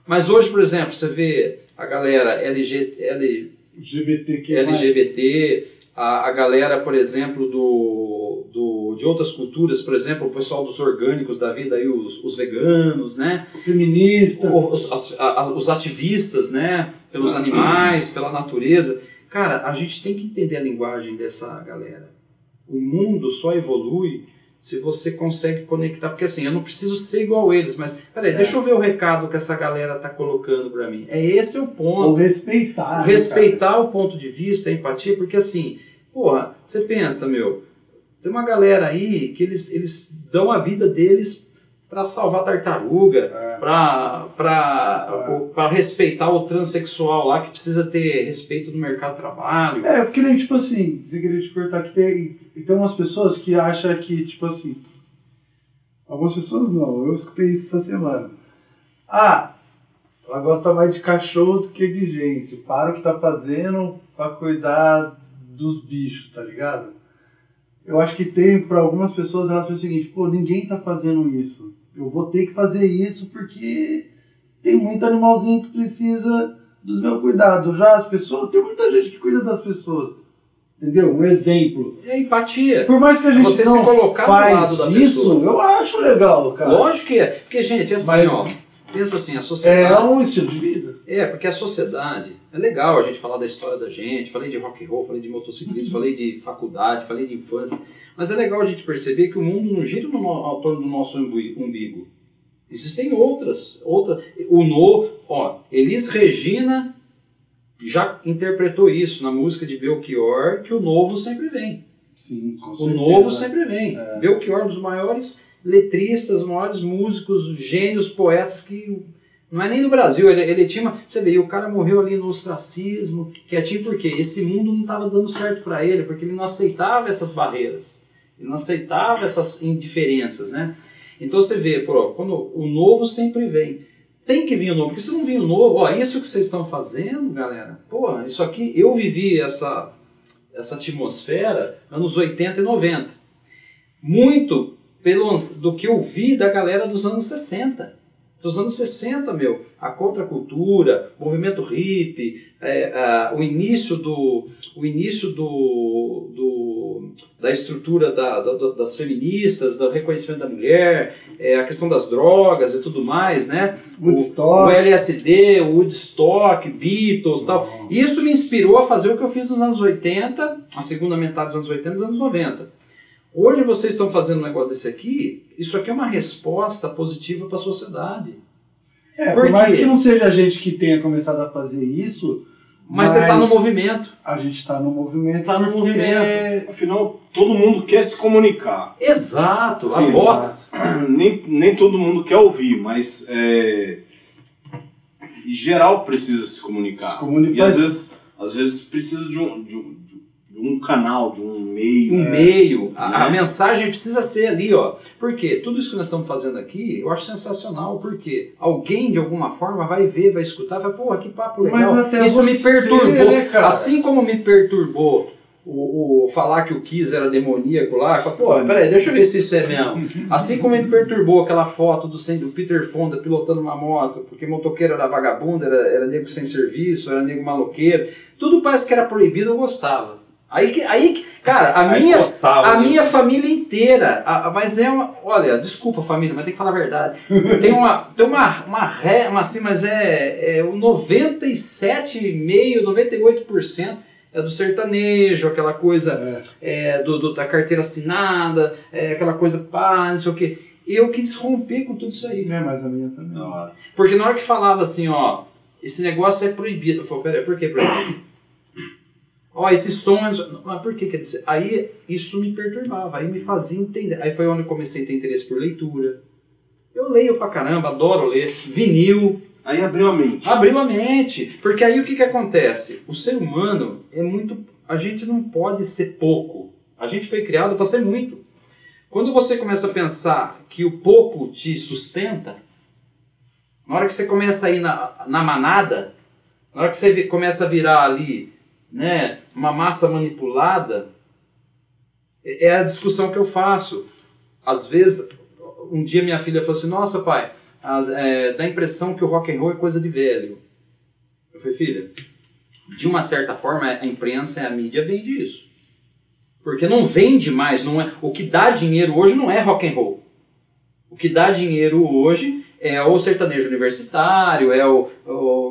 Mas hoje, por exemplo, você vê a galera LG, L, LGBTQ+. LGBT, a, a galera, por exemplo, do, do, de outras culturas, por exemplo, o pessoal dos orgânicos da vida, aí, os, os veganos, né? Feminista. os, as- as- os ativistas, né, pelos animais, pela natureza. Cara, a gente tem que entender a linguagem dessa galera. O mundo só evolui se você consegue conectar, porque assim, eu não preciso ser igual a eles, mas peraí, É. deixa eu ver o recado que essa galera tá colocando para mim. É esse o ponto. Ou respeitar. né, Respeitar o ponto de vista, a empatia, porque assim, porra, você pensa, meu, tem uma galera aí que eles, eles dão a vida deles para salvar tartaruga, É. pra para para respeitar o transexual lá que precisa ter respeito no mercado de trabalho. É, porque nem, tipo assim, você queria te cortar que tem, tem umas pessoas que acham que, tipo assim. Algumas pessoas não, eu escutei isso essa semana. Ah, ela gosta mais de cachorro do que de gente. Para o que tá fazendo pra cuidar dos bichos, tá ligado? Eu acho que tem, pra algumas pessoas, elas pensam o seguinte, pô, ninguém tá fazendo isso. Eu vou ter que fazer isso porque tem muito animalzinho que precisa dos meus cuidados. Já as pessoas, tem muita gente que cuida das pessoas. Entendeu? Um exemplo. É empatia. Por mais que a gente Você se não colocar do faz da isso, pessoa. eu acho legal, cara. Lógico que é. Porque, gente, assim, Mas- ó, pensa assim, a É sociedade. um estilo de vida. É, porque a sociedade, é legal a gente falar da história da gente, falei de rock and roll, falei de motociclismo, falei de faculdade, falei de infância, mas é legal a gente perceber que o mundo não gira no, ao torno do nosso umbi- umbigo. Existem outras, outra, o no, ó, Elis Regina já interpretou isso na música de Belchior, que o novo sempre vem. Sim, com O certeza. novo sempre vem. É. Belchior, um dos maiores letristas, maiores músicos, gênios, poetas que Não é nem no Brasil, ele, ele tinha uma. Você vê, o cara morreu ali no ostracismo, quietinho, porque esse mundo não estava dando certo para ele, porque ele não aceitava essas barreiras, ele não aceitava essas indiferenças, né? Então você vê, pô, quando o novo sempre vem. Tem que vir o novo, porque se não vir o novo, ó, isso que vocês estão fazendo, galera, pô, isso aqui, eu vivi essa, essa atmosfera anos 80 e 90. Muito pelo, do que eu vi da galera dos anos 60 dos anos 60, meu, a contracultura, movimento hippie, é, o início do, o início do, do da estrutura da, da, das feministas, do reconhecimento da mulher, é, a questão das drogas e tudo mais, né? Woodstock. O, o LSD, o Woodstock, Beatles e tal. Isso me inspirou a fazer o que eu fiz nos anos 80, a segunda metade dos anos 80 e dos anos 90. Hoje vocês estão fazendo um negócio desse aqui, isso aqui é uma resposta positiva para a sociedade. É, Por por, mais quê? que não seja a gente que tenha começado a fazer isso, Mas, você está no movimento. a gente está no movimento. Tá no movimento. Afinal, todo mundo quer se comunicar. Exato, a Sim, voz. Nem, nem todo mundo quer ouvir, mas é, em geral precisa se comunicar. Se comunicar. E às vezes, às vezes precisa de um, de, um, um canal, de um meio. um né? meio, a, a Né? mensagem precisa ser ali, ó. Por quê? Tudo isso que nós estamos fazendo aqui, eu acho sensacional, porque alguém de alguma forma vai ver, vai escutar, vai, pô, que papo legal. Mas até isso me perturbou. né, cara? assim como me perturbou o, o falar que o Kiss era demoníaco lá, falei, pô, peraí, deixa eu ver se isso é mesmo. Assim como me perturbou aquela foto do, do Peter Fonda pilotando uma moto, porque motoqueiro era vagabundo, era, era nego sem serviço, era nego maloqueiro, tudo parece que era proibido, eu gostava. Aí que, aí que cara, a Aí minha, coçava, a né? minha família inteira, a- a- mas é uma, olha, desculpa família, mas tem que falar a verdade. Tem uma, tem uma, uma ré, uma assim, mas é, é o 97,5%, 98% é do sertanejo, aquela coisa é, do, do- da carteira assinada, é, aquela coisa pá, não sei o quê. Eu quis romper com tudo isso aí. É, mas a minha também. Hora. Porque na hora que falava assim, ó, esse negócio é proibido, eu falei, peraí, por que proibido? Ó, esse som é... Mas por que Aí isso me perturbava, aí me fazia entender. Aí foi onde eu comecei a ter interesse por leitura. Eu leio pra caramba, adoro ler. Vinil, Aí abriu a mente. abriu a mente. Porque aí o que que acontece? O ser humano é muito... A gente não pode ser pouco. A gente foi criado para ser muito. Quando você começa a pensar que o pouco te sustenta, na hora que você começa a ir na, na manada, na hora que você começa a virar ali né, uma massa manipulada, é é a discussão que eu faço. Às vezes, um dia minha filha falou assim, nossa pai, as- é, dá a impressão que o rock and roll é coisa de velho. Eu falei, filha, de uma certa forma a imprensa, a mídia vende isso. Porque não vende mais, não é. O que dá dinheiro hoje não é rock and roll. O que dá dinheiro hoje é o sertanejo universitário, é o, o-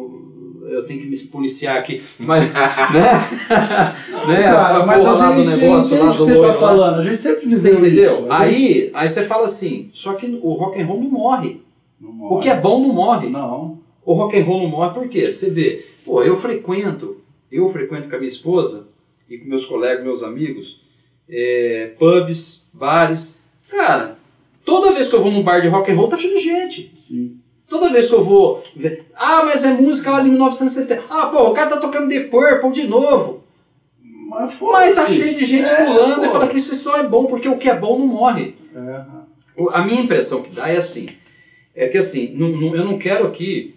eu tenho que me policiar aqui, mas né? né? Cara, a mas porra lá a do gente negócio entende lá o que do você loiro tá lá. falando. A gente sempre Você viveu entendeu? isso. A gente Aí, aí você fala assim, só que o rock and roll não morre. não O morre. que é bom não morre. Não. O rock and roll não morre por quê? Você vê, pô, eu frequento, eu frequento com a minha esposa e com meus colegas, meus amigos, é, pubs, bares. Cara, toda vez que eu vou num bar de rock and roll tá cheio de gente. Sim. Toda vez que eu vou ver, ah, mas é música lá de 1970. Ah, pô, o cara tá tocando The Purple de novo. Mas, Mas tá cheio de gente É, pulando pô. e fala que isso só é bom porque o que é bom não morre. É. A minha impressão que dá é assim, é que assim, não- não- eu não quero aqui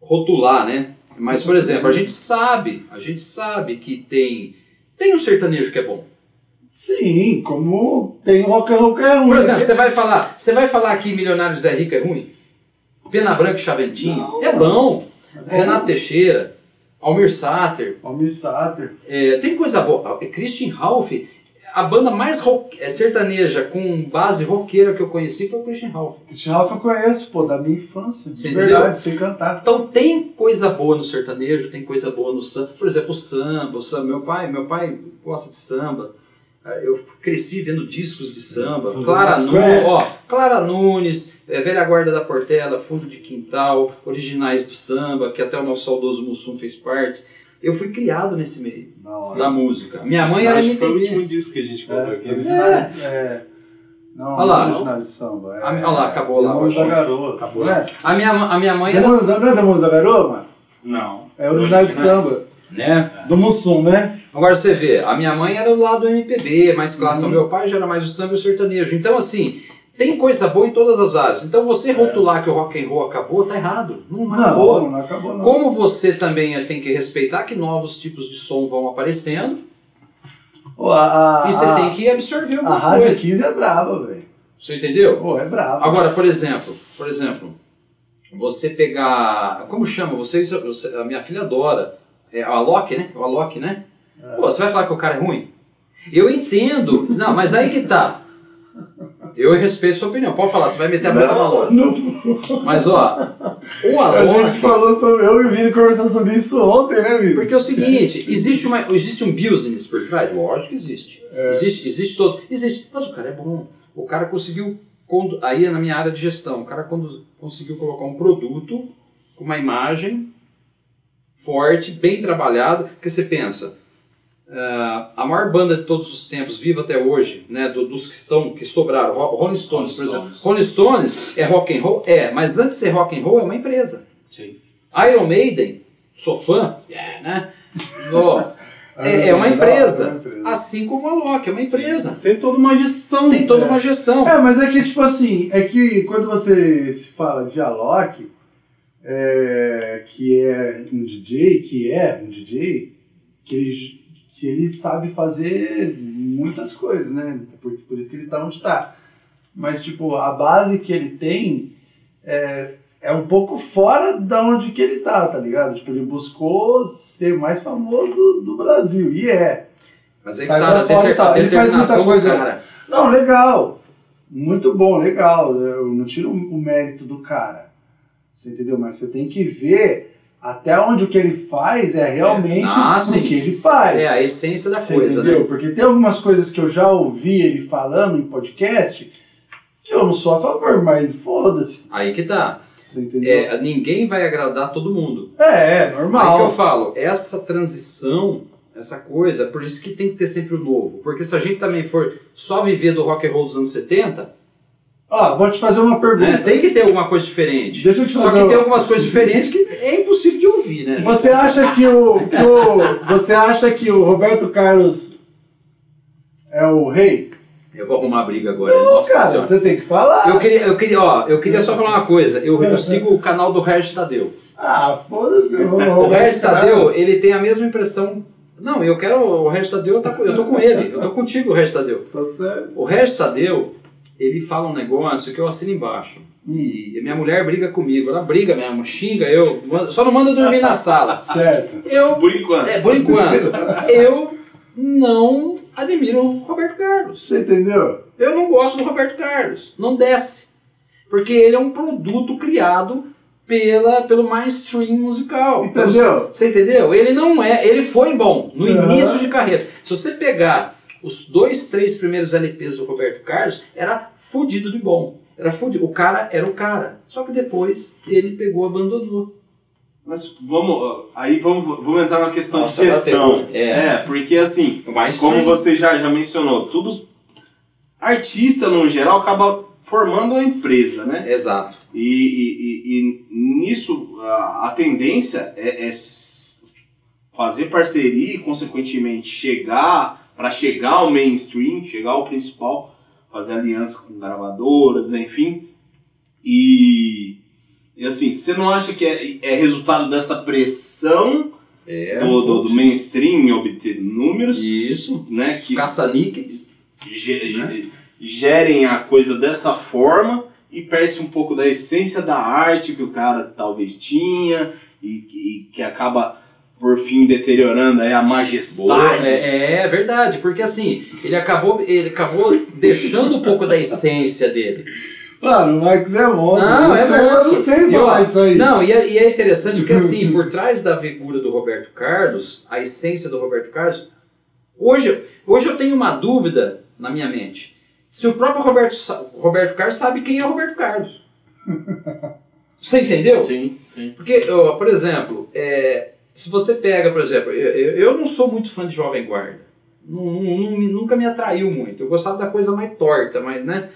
rotular, né? Mas, por exemplo, a gente sabe, a gente sabe que tem, tem um sertanejo que é bom. Sim, como tem rock and roll que é ruim. Por exemplo, você vai falar, você vai falar que Milionários é Rico é ruim? Pena Branca e Chaventinho? Não, é bom. É Renato Teixeira, Almir Sater, Almir Sater. é, tem coisa boa. É Christian Ralph, a banda mais rock, é, sertaneja com base roqueira que eu conheci foi o Christian Ralph. Christian Ralph eu conheço, pô, da minha infância. Você de verdade, entendeu? sem cantar. Então tem coisa boa no sertanejo, tem coisa boa no samba. Por exemplo, o samba, o samba. Meu pai, meu pai gosta de samba. Eh, Eu cresci vendo discos de samba. Samba Clara, Matos, Nu, é. ó, Clara Nunes, eh, Velha Guarda da Portela, Fundo de Quintal, Originais do Samba, que até o nosso saudoso Mussum fez parte. Eu fui criado nesse meio da música. Minha mãe era Acho que foi o último disco que a gente comprou aqui, né? É, Não, Olha lá. não é original de samba. É, olha lá, acabou lá, Demônios da. Garoa. Acabou, né? A minha, a minha mãe era. Demônios da, não é Demônios da Garoa, mano? Não. É original de samba. Né? Do Mussum, né? Agora você vê, a minha mãe era do lado do MPB, mais clássico. Uhum. Meu pai já era mais o samba e o sertanejo. Então, assim, tem coisa boa em todas as áreas. Então, você rotular que o rock and roll acabou, tá errado. Não, acabou. Não, não acabou não. Como você também tem que respeitar que novos tipos de som vão aparecendo Pô, a, a, e você a, tem que absorver A alguma Rádio coisa. 15 é braba, velho. Você entendeu? Pô, é braba. Agora, por exemplo, por exemplo, você pegar. Como chama? Vocês, você- a minha filha adora. É a Alok, né? O Alok, né? Pô, você vai falar que o cara é ruim? Eu entendo. Não, mas aí que tá. Eu respeito a sua opinião. Pode falar, você vai meter a boca no Alok. não. Mas ó, o A gente Alok. falou sobre. Eu e o Vini conversamos sobre isso ontem, né, Vini? Porque é o seguinte, existe, uma, existe um business por trás? Lógico que existe. Existe, existe todo. Existe. Mas o cara é bom. O cara conseguiu. Aí é na minha área de gestão. O cara conseguiu colocar um produto com uma imagem forte, bem trabalhado. Porque você pensa. Ah, a maior banda de todos os tempos, viva até hoje, né, do- dos que estão, que sobraram, Ro- Rolling Stones, por Rolling exemplo. Stones. Rolling Stones é rock and roll? É, mas antes de ser rock and roll é uma empresa. Sim. Iron Maiden, sou fã, é, né? Ó, é, é uma É empresa. Assim como a Loki, é uma empresa. Tem toda uma gestão. Tem toda É. uma gestão. É, mas é que, tipo assim, é que quando você se fala de Alok, é, que é um DJ, que é um DJ, que ele, que ele sabe fazer muitas coisas, né? Por, por isso que ele tá onde tá. Mas, tipo, a base que ele tem é, é um pouco fora da onde que ele tá, tá ligado? Tipo, ele buscou ser mais famoso do Brasil, e é. Mas aí Sai tá pra fora e tal. Ele faz muita coisa- cara. Não, legal. Muito bom, legal. Eu não tiro o mérito do cara. Você entendeu? Mas você tem que ver até onde o que ele faz é realmente Ah, o que ele faz. É a essência da Você coisa, entendeu? né? Porque tem algumas coisas que eu já ouvi ele falando em podcast que eu não sou a favor, mas foda-se. Aí que tá. Você entendeu? É, ninguém vai agradar todo mundo. É, é, Aí que eu normal. falo, essa transição, essa coisa, por isso que tem que ter sempre o novo. Porque se a gente também for só viver do rock and roll dos anos 70, Ó, vou te fazer uma pergunta. né, tem que ter alguma coisa diferente. Deixa eu te Só fazer que uma- tem algumas coisas diferentes que é impossível de ouvir, né? Você acha que o, que o- você acha que o Roberto Carlos é o rei? Eu vou arrumar briga agora. Não, Nossa cara, Senhora. você tem que falar. Eu queria, eu queria, ó, eu queria só falar uma coisa. Eu, eu sigo o canal do Regis Tadeu. Ah, foda-se. O Regis Tadeu, ele tem a mesma impressão. Não, eu quero. O Regis Tadeu, eu tô, com- eu tô com ele. Eu tô contigo, Regis Tadeu. Tá certo. O Regis Tadeu, ele fala um negócio que eu assino embaixo. E a minha mulher briga comigo. Ela briga mesmo, xinga eu. Só não manda dormir na sala. Certo. Eu. Por enquanto. É, por enquanto. Eu não admiro o Roberto Carlos. Você entendeu? Eu não gosto do Roberto Carlos. Não desce. Porque ele é um produto criado pela, pelo mainstream musical. Entendeu? Você entendeu? Ele não é. Ele foi bom no Aham. início de carreira. Se você pegar os dois, três primeiros LPs do Roberto Carlos, era fudido de bom. Era fudido. O cara era o cara. Só que depois ele pegou, abandonou. Mas vamos, aí vamos, vamos entrar na questão Nossa, de agora gestão. pegou. É. porque assim, mainstream. como você já, já mencionou, tudo artista no geral acaba formando uma empresa, né? Exato. E, e- e- e nisso a, a tendência é, é fazer parceria e consequentemente chegar para chegar ao mainstream, chegar ao principal, fazer aliança com gravadoras, enfim. E, e assim, você não acha que é, é resultado dessa pressão É. do, do, do mainstream em obter números, Isso. né? Que Caça-níqueis. ge- Né? gerem a coisa dessa forma e perde um pouco da essência da arte que o cara talvez tinha e, e que acaba por fim deteriorando aí a Boa, majestade. É, é verdade, porque assim, ele acabou, ele acabou deixando um pouco da essência dele. Mano, o Max é monstro. Não, é Eu não monstro. sei E, falar isso aí. Não, e é, e é interessante porque assim, por trás da figura do Roberto Carlos, a essência do Roberto Carlos, hoje, hoje eu tenho uma dúvida na minha mente. Se o próprio Roberto, Roberto Carlos sabe quem é o Roberto Carlos. Você entendeu? Sim, sim. Porque, ó, por exemplo, é, se você pega, por exemplo, eu, eu não sou muito fã de Jovem Guarda. Nunca me atraiu muito. Eu gostava da coisa mais torta, mas, né?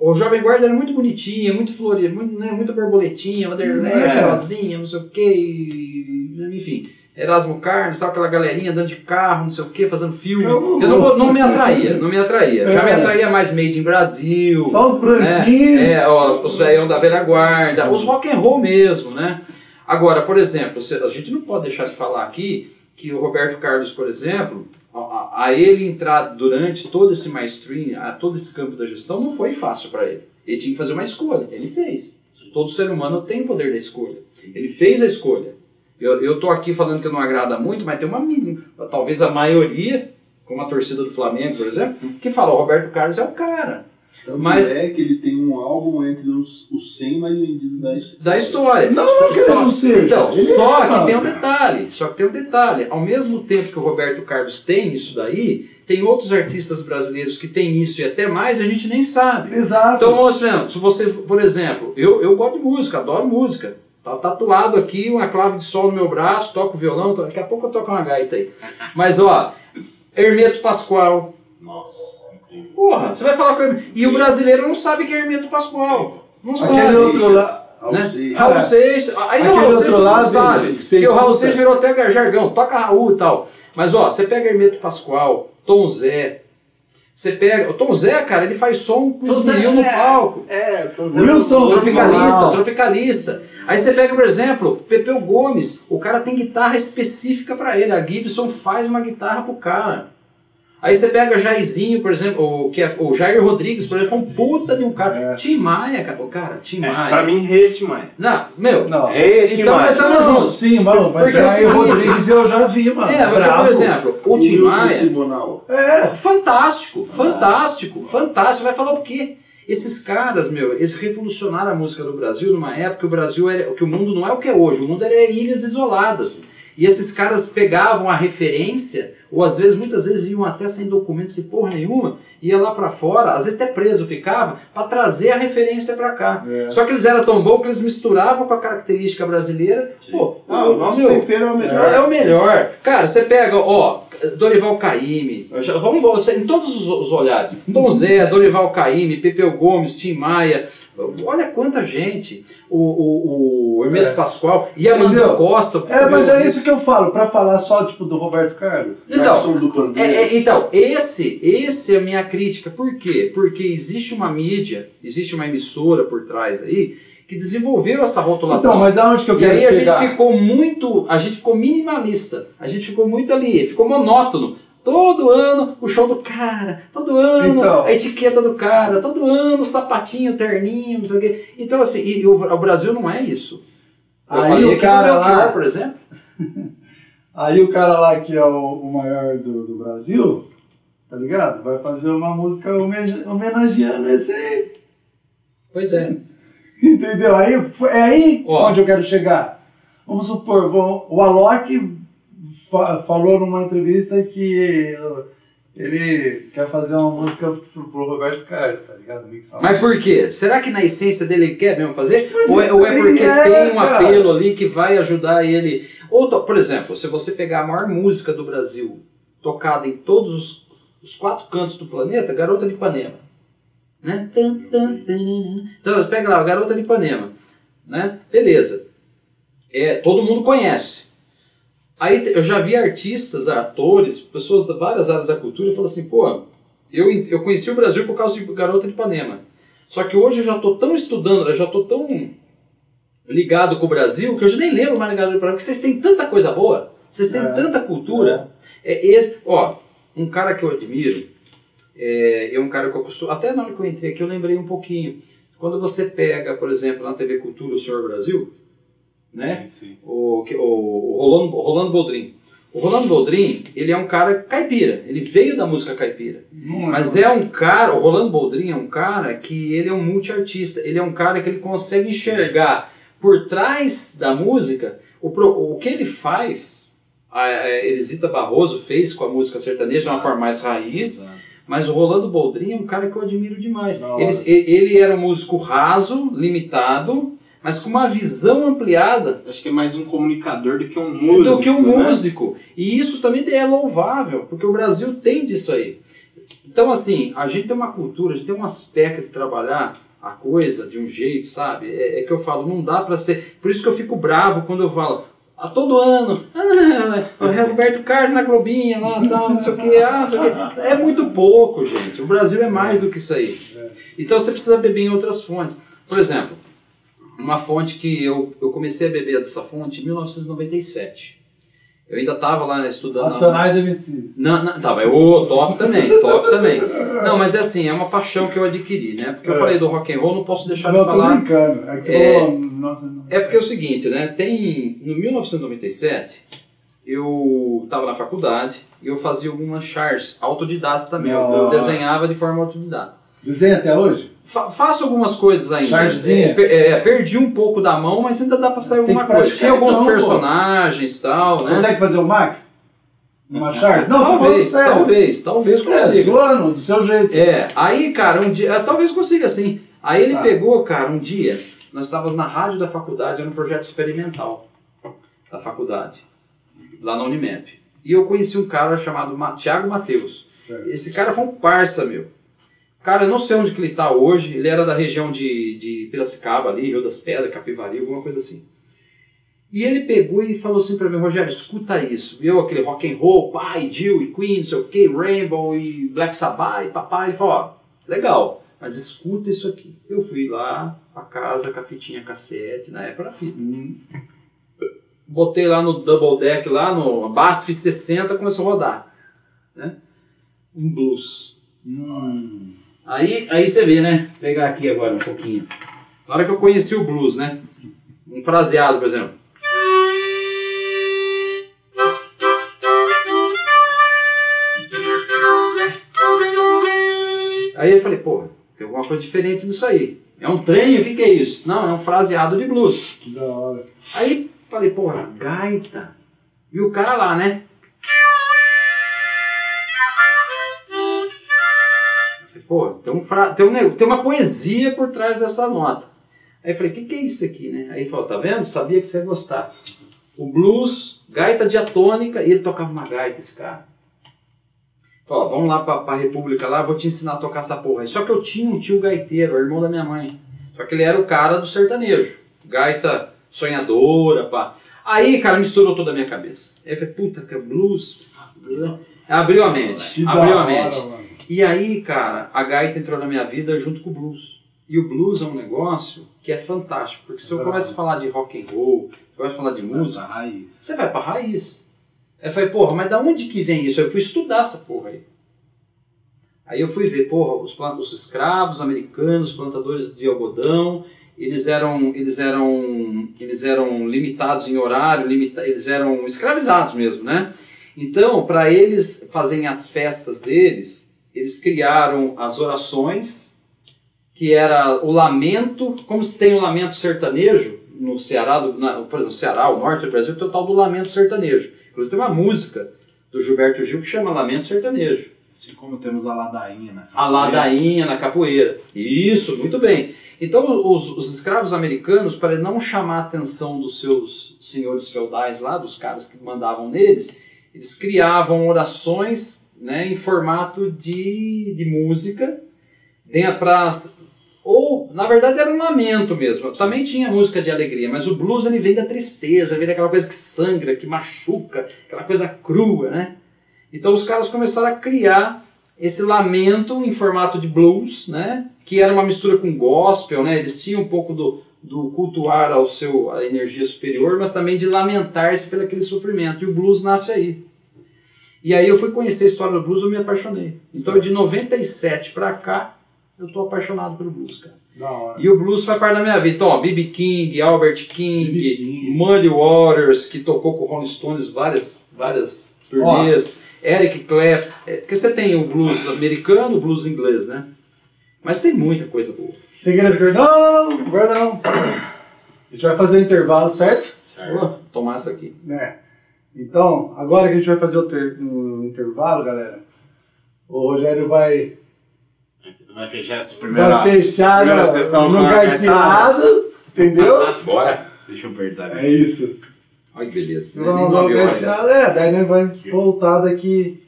O Jovem Guarda era muito bonitinha, muito florida, muito, né, muita borboletinha, Vanderlei, É. rosinha, não sei o quê, enfim. Erasmo Carlos, sabe aquela galerinha andando de carro, não sei o quê, fazendo filme. Calma, Eu não, não me atraía, não me atraía. Já me É. atraía mais Made in Brasil. Só os branquinhos. É, é, ó, os velhão da velha guarda, os rock and roll mesmo, né? Agora, por exemplo, a gente não pode deixar de falar aqui que o Roberto Carlos, por exemplo, a, a- ele entrar durante todo esse mainstream, a todo esse campo da gestão, não foi fácil para ele. Ele tinha que fazer uma escolha, ele fez. Todo ser humano tem o poder da escolha. Ele fez a escolha. Eu, tô aqui falando que não agrada muito, mas tem uma mínima, talvez a maioria, como a torcida do Flamengo, por exemplo, que fala, o Roberto Carlos é o cara. Tanto Mas- é que ele tem um álbum entre os, os 100 mais vendidos da história. da história. Não, não que ele não seja. Então, Ele só é, que tem um detalhe, só que tem um detalhe. Ao mesmo tempo que o Roberto Carlos tem isso daí, tem outros artistas brasileiros que têm isso e até mais, a gente nem sabe. Exato. Então, ó, Sven, se você, por exemplo, eu, eu gosto de música, adoro música. Tá tatuado aqui, uma clave de sol no meu braço, toco violão, daqui a pouco eu toco uma gaita aí. Mas, ó, Hermeto Pascoal. Nossa. Porra, você vai falar com ele. E o brasileiro não sabe que é Hermeto Pascoal. Não Aquele sabe. outro lá. né? Raul Ah, Seixas, aí não, aquele Raul outro Seixas todo lado, sabe, que vocês que o Raul. Seixas virou até jargão, toca Raul e tal. Mas ó, você pega Hermeto Pascoal, Tom Zé, você pega, o Tom Zé, cara, ele faz som com Tom Zé, esmeril no é. palco. É, tô Wilson Tropicalista, Normal. tropicalista. Aí você pega, por exemplo, Pepeu Gomes, o cara tem guitarra específica pra ele, a Gibson faz uma guitarra pro cara. Aí você pega Jairzinho, por exemplo, o, que é, o Jair Rodrigues, por exemplo, é um puta de um cara. Tim Maia, cara, o cara, Tim Maia. É, pra mim, rei é Tim Maia. Não, meu, Não. Rei é Então, Tim Maia. mas tamo Não, junto. sim, mano, mas Porque é o o seguinte- Rodrigues eu já vi, mano. É, porque, por exemplo, o Tim Wilson Maia. Simonal. É, Fantástico, fantástico, fantástico. Vai falar o quê? Esses caras, meu, eles revolucionaram a música do Brasil numa época que o Brasil era. que o mundo não é o que é hoje, o mundo era ilhas isoladas. E esses caras pegavam a referência, ou às vezes, muitas vezes iam até sem documento, sem porra nenhuma, ia lá pra fora, às vezes até preso ficava, pra trazer a referência pra cá. É. Só que eles eram tão bons que eles misturavam com a característica brasileira. Pô, Ah, o nosso meu, tempero é o melhor. é o melhor. Cara, você pega, ó, Dorival Caymmi, já- vamos vamos- em todos os, os olhares. Tom Zé, Dorival Caymmi, Pepeu Gomes, Tim Maia. Olha quanta gente. O, o, o Hermeto É. Pascoal, Yamandu Entendeu? Costa. é, mas é isso que eu falo, pra falar só, tipo, do Roberto Carlos. Então, do é, é, então, esse, esse é a minha crítica. Por quê? Porque existe uma mídia, existe uma emissora por trás aí que desenvolveu essa rotulação. Então, mas aonde que eu E quero aí a chegar? gente ficou muito, a gente ficou minimalista, a gente ficou muito ali, ficou monótono. Todo ano o show do cara, todo ano Então. a etiqueta do cara, todo ano o sapatinho, terninho, não sei o quê. Então, assim, e, o, o Brasil não é isso. Eu Aí o cara Belchior, lá- por exemplo. Aí o cara lá que é o, o maior do, do Brasil, tá ligado? Vai fazer uma música homenage- homenageando esse aí. Pois é. Entendeu? Aí, é aí Ó. onde eu quero chegar. Vamos supor, vou- o Alok fa- falou numa entrevista que ele quer fazer uma música pro, pro Roberto Carlos, tá ligado? Mas por quê? Será que na essência dele ele quer mesmo fazer? Ou é, ou é porque quer, tem um apelo ali que vai ajudar ele? Ou, por exemplo, se você pegar a maior música do Brasil, tocada em todos os, os quatro cantos do planeta, Garota de Ipanema. Né? Então, pega lá, Garota de Ipanema. Né? Beleza. É, todo mundo conhece. Aí eu já vi artistas, atores, pessoas de várias áreas da cultura e falam assim, pô, eu, eu conheci o Brasil por causa de Garota de Ipanema. Só que hoje eu já estou tão estudando, eu já estou tão ligado com o Brasil que eu já nem lembro mais de Garota de Ipanema, porque vocês têm tanta coisa boa, vocês têm É. tanta cultura. É esse, ó, um cara que eu admiro, é, é um cara que eu costumo, até na hora que eu entrei aqui eu lembrei um pouquinho. Quando você pega, por exemplo, na TV Cultura o Senhor Brasil, né? Sim, sim. o, o, o Rolando, o Rolando Boldrin. O Rolando Boldrin, ele é um cara caipira, ele veio da música caipira. Não Mas é um cara, o Rolando Boldrin é um cara que ele é um multiartista, ele é um cara que ele consegue enxergar por trás da música o, o que ele faz. A, Elisita Barroso fez com a música sertaneja de uma forma mais raiz, mas o Rolando Boldrin é um cara que eu admiro demais. Ele, ele era um músico raso, limitado, mas com uma visão ampliada Acho que é mais um comunicador do que um músico. do que um né? músico. E isso também é louvável, porque o Brasil tem disso aí. Então, assim, a gente tem uma cultura, a gente tem um aspecto de trabalhar a coisa de um jeito, sabe? É, é que eu falo, não dá pra ser. Por isso que eu fico bravo quando eu falo. A todo ano, ah, o Roberto Carlos na Globinha, lá, tal, não sei o que, ah, sei o que. É muito pouco, gente. O Brasil é mais do que isso aí. Então você precisa beber em outras fontes. Por exemplo, uma fonte que eu, eu comecei a beber dessa fonte em 1997. Eu ainda estava lá estudando. Racionais MCs. Não, não, tá, mas ô, top também, top também. Não, mas é assim, é uma paixão que eu adquiri, né? Porque eu É. falei do rock and roll, não posso deixar Não, de tô falar. brincando. É que você É. falou. Nossa, não. É porque é o seguinte, né? Tem. No 1997, eu estava na faculdade e eu fazia algumas charts, autodidata também. Eu, eu desenhava de forma autodidata. Desenha até hoje? Fa- faço algumas coisas ainda. Chartzinha? É, é, perdi um pouco da mão, mas ainda dá pra sair alguma coisa. Tinha alguns então, personagens e tal, né? Consegue fazer o Max? Uma chart? Não, talvez, talvez, talvez É, consiga. zoando, do seu jeito. É, aí, cara, um dia. ah, Talvez consiga sim. Aí ele Tá. pegou, cara, um dia, nós estávamos na rádio da faculdade, era um projeto experimental da faculdade, lá na Unimap. E eu conheci um cara chamado Ma Tiago Matheus. Esse cara foi um parça, meu. Cara, eu não sei onde que ele tá hoje, ele era da região de, de Piracicaba ali, Rio das Pedras, Capivari, alguma coisa assim. E ele pegou e falou assim pra mim, Rogério, escuta isso. Eu, aquele rock and roll, pai, Jill e Queen, não sei o que, Rainbow e Black Sabbath e papai. Ele falou, ó, legal, mas escuta isso aqui. Eu fui lá pra casa com a fitinha cassete, na época. Botei lá no double deck, lá no BASF 60, começou a rodar. Né? Um blues. Hum. Aí, aí você vê, né? Vou pegar aqui agora um pouquinho. Na hora que eu conheci o blues, né? Um fraseado, por exemplo. Aí eu falei, pô, tem alguma coisa diferente nisso aí. É um trem? O que, que é isso? Não, é um fraseado de blues. Que da hora. Aí falei, porra, gaita. E o cara lá, né? Pô, tem, um fra... tem, um tem uma poesia por trás dessa nota. Aí eu falei, o que, que é isso aqui, né? Aí ele falou, tá vendo? Sabia que você ia gostar. O blues, gaita diatônica, e ele tocava uma gaita, esse cara. Falou, ó, vamos lá pra, pra República lá, vou te ensinar a tocar essa porra aí. Só que eu tinha um tio gaiteiro, o irmão da minha mãe. Só que ele era o cara do sertanejo. Gaita sonhadora, pá. Aí, cara, misturou toda a minha cabeça. Aí eu falei, puta, que é blues. Abriu a mente. Que abriu a hora, mente. mano. E aí, cara, a gaita entrou na minha vida junto com o blues. E o blues é um negócio que é fantástico, porque se eu Ah. começo a falar de rock and roll, eu começo a falar de música, Essa raiz. você vai pra raiz. Aí eu falei, porra, mas da onde que vem isso? Aí eu fui estudar essa porra aí. Aí eu fui ver, porra, os, os escravos americanos, plantadores de algodão, eles eram, eles eram, eles eram limitados em horário, limita, eles eram escravizados mesmo, né? Então, para eles fazerem as festas deles, eles criaram as orações, que era o lamento, como se tem o lamento sertanejo no Ceará, do, na, por exemplo, no Ceará, o norte do Brasil, tem o tal do lamento sertanejo. Inclusive tem uma música do Gilberto Gil que chama Lamento Sertanejo. Assim como temos a ladainha, né? A ladainha na capoeira. Isso, muito bem. Então, os, os escravos americanos, para não chamar a atenção dos seus senhores feudais lá, dos caras que mandavam neles, eles criavam orações né, em formato de, de música, dentro pra, ou, na verdade, era um lamento mesmo. Também tinha música de alegria, mas o blues ele vem da tristeza, vem daquela coisa que sangra, que machuca, aquela coisa crua, né? Então os caras começaram a criar esse lamento em formato de blues, né? Que era uma mistura com gospel, né? Eles tinham um pouco do, do cultuar ao seu a energia superior, mas também de lamentar-se pelo aquele sofrimento. E o blues nasce aí. E aí eu fui conhecer a história do blues, eu me apaixonei. Então de 97 pra cá, eu tô apaixonado pelo blues, cara. Da hora. E o blues faz parte da minha vida. Então, ó, B.B. King, Albert King. King. Muddy Waters, que tocou com o Rolling Stones várias, várias turnês, Eric Clapton. É, porque você tem o blues americano, o blues inglês, né? Mas tem muita coisa boa. Segredo de Não, não, não, não, guarda não. A gente vai fazer o intervalo, certo? Vou tomar essa aqui. Né? Então, agora que a gente vai fazer o, ter- o intervalo, galera, o Rogério vai, Vai fechar essa primeira, vai fechar primeira no, sessão no com a carteado Entendeu? Bora. Deixa eu apertar aqui. É isso. Olha que beleza. Né? dá nove horas. gateado, é, daí nem vai voltar daqui.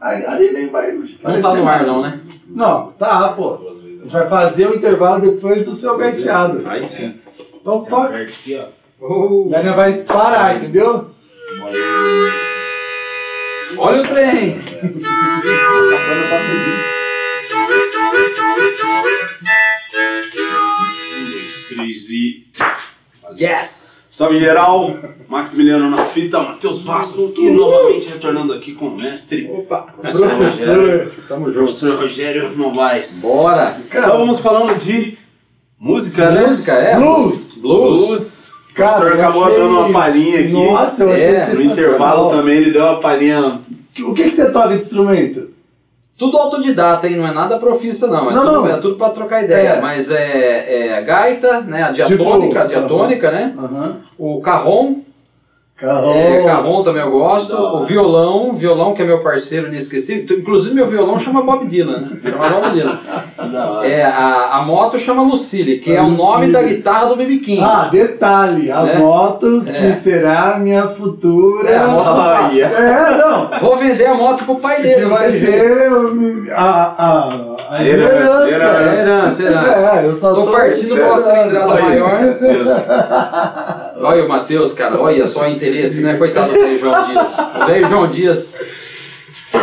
Aí, ali nem vai. Não tá no ar não, né? Não, tá, pô. Vezes. A gente vai fazer o intervalo depois do seu gateado. Aí sim. Então. Oh, daí nós vai parar, entendeu? Olha o trem. Um, dois, três e. Yes. Salve geral! Maximiliano na fita, Matheus Basso e novamente retornando aqui com o mestre. Opa. Professor. Tamo junto. Professor Rogério Novaes. Bora. Estávamos falando de música, né? Música, é? Blues. Blues. Blues. O Cara, professor eu acabou achei- dando uma palhinha aqui. Nossa, eu achei É, no intervalo também ele deu uma palhinha. O que, que você toca de instrumento? Tudo autodidata, hein? Não é nada profissa, não. É, Não, tudo, não. é tudo pra trocar ideia. É. Mas é, é gaita, né? A diatônica, Tipo, a diatônica, né? Aham. O carrom, Carrom. é, carrom também eu gosto. O violão, violão que é meu parceiro inesquecível. Inclusive meu violão chama Bob Dylan, né? Chama Bob Dylan. É, a, a moto chama Lucille, que é A o nome Lucille. da guitarra do BB King. Ah, detalhe, a É. moto É. que será minha futura. É, a moto- Olha. É, não. Vou vender a moto pro pai dele, Que vai ser a, a, a, A herança, herança. herança. Herança. É, eu só Tô tô partindo pra uma cilindrada maior. Isso. Olha o Matheus, cara, olha só o interesse, né? Coitado do velho João Dias. O velho João Dias.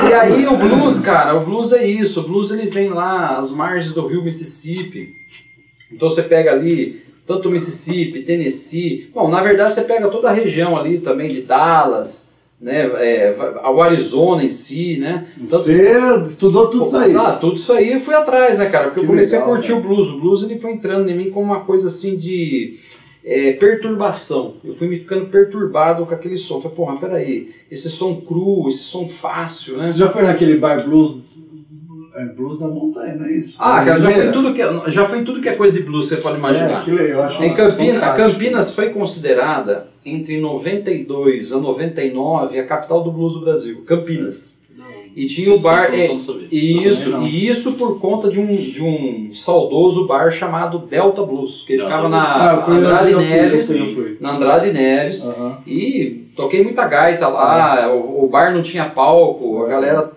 E aí o blues, cara, o blues é isso. O blues ele vem lá às margens do rio Mississippi. Então você pega ali tanto Mississippi, Tennessee. Bom, na verdade você pega toda a região ali também de Dallas, né? É, o Arizona em si, né? Tanto- Você estudou tudo isso aí. ah, tudo isso aí eu fui atrás, né, cara? Porque Que eu comecei legal, a curtir cara. o blues. O blues ele foi entrando em mim como uma coisa assim de é, perturbação. Eu fui me ficando perturbado com aquele som. Eu falei, porra, peraí, esse som cru, esse som fácil, né? Você já foi naquele bar blues? É blues da montanha, não é isso? Ah, cara, já foi, tudo que, já foi tudo que é coisa de blues, você pode imaginar. É, aquilo eu acho Em Campinas, a. Campinas foi considerada, entre 92 a 99, a capital do blues do Brasil. Campinas. E tinha o bar. é, e isso, e isso por conta de um, de um saudoso bar chamado Delta Blues, que ele Delta ficava. Ah, na conheço, Andrade fui, Neves. fui. Na Andrade Neves. E toquei muita gaita lá, o, o bar não tinha palco, a galera,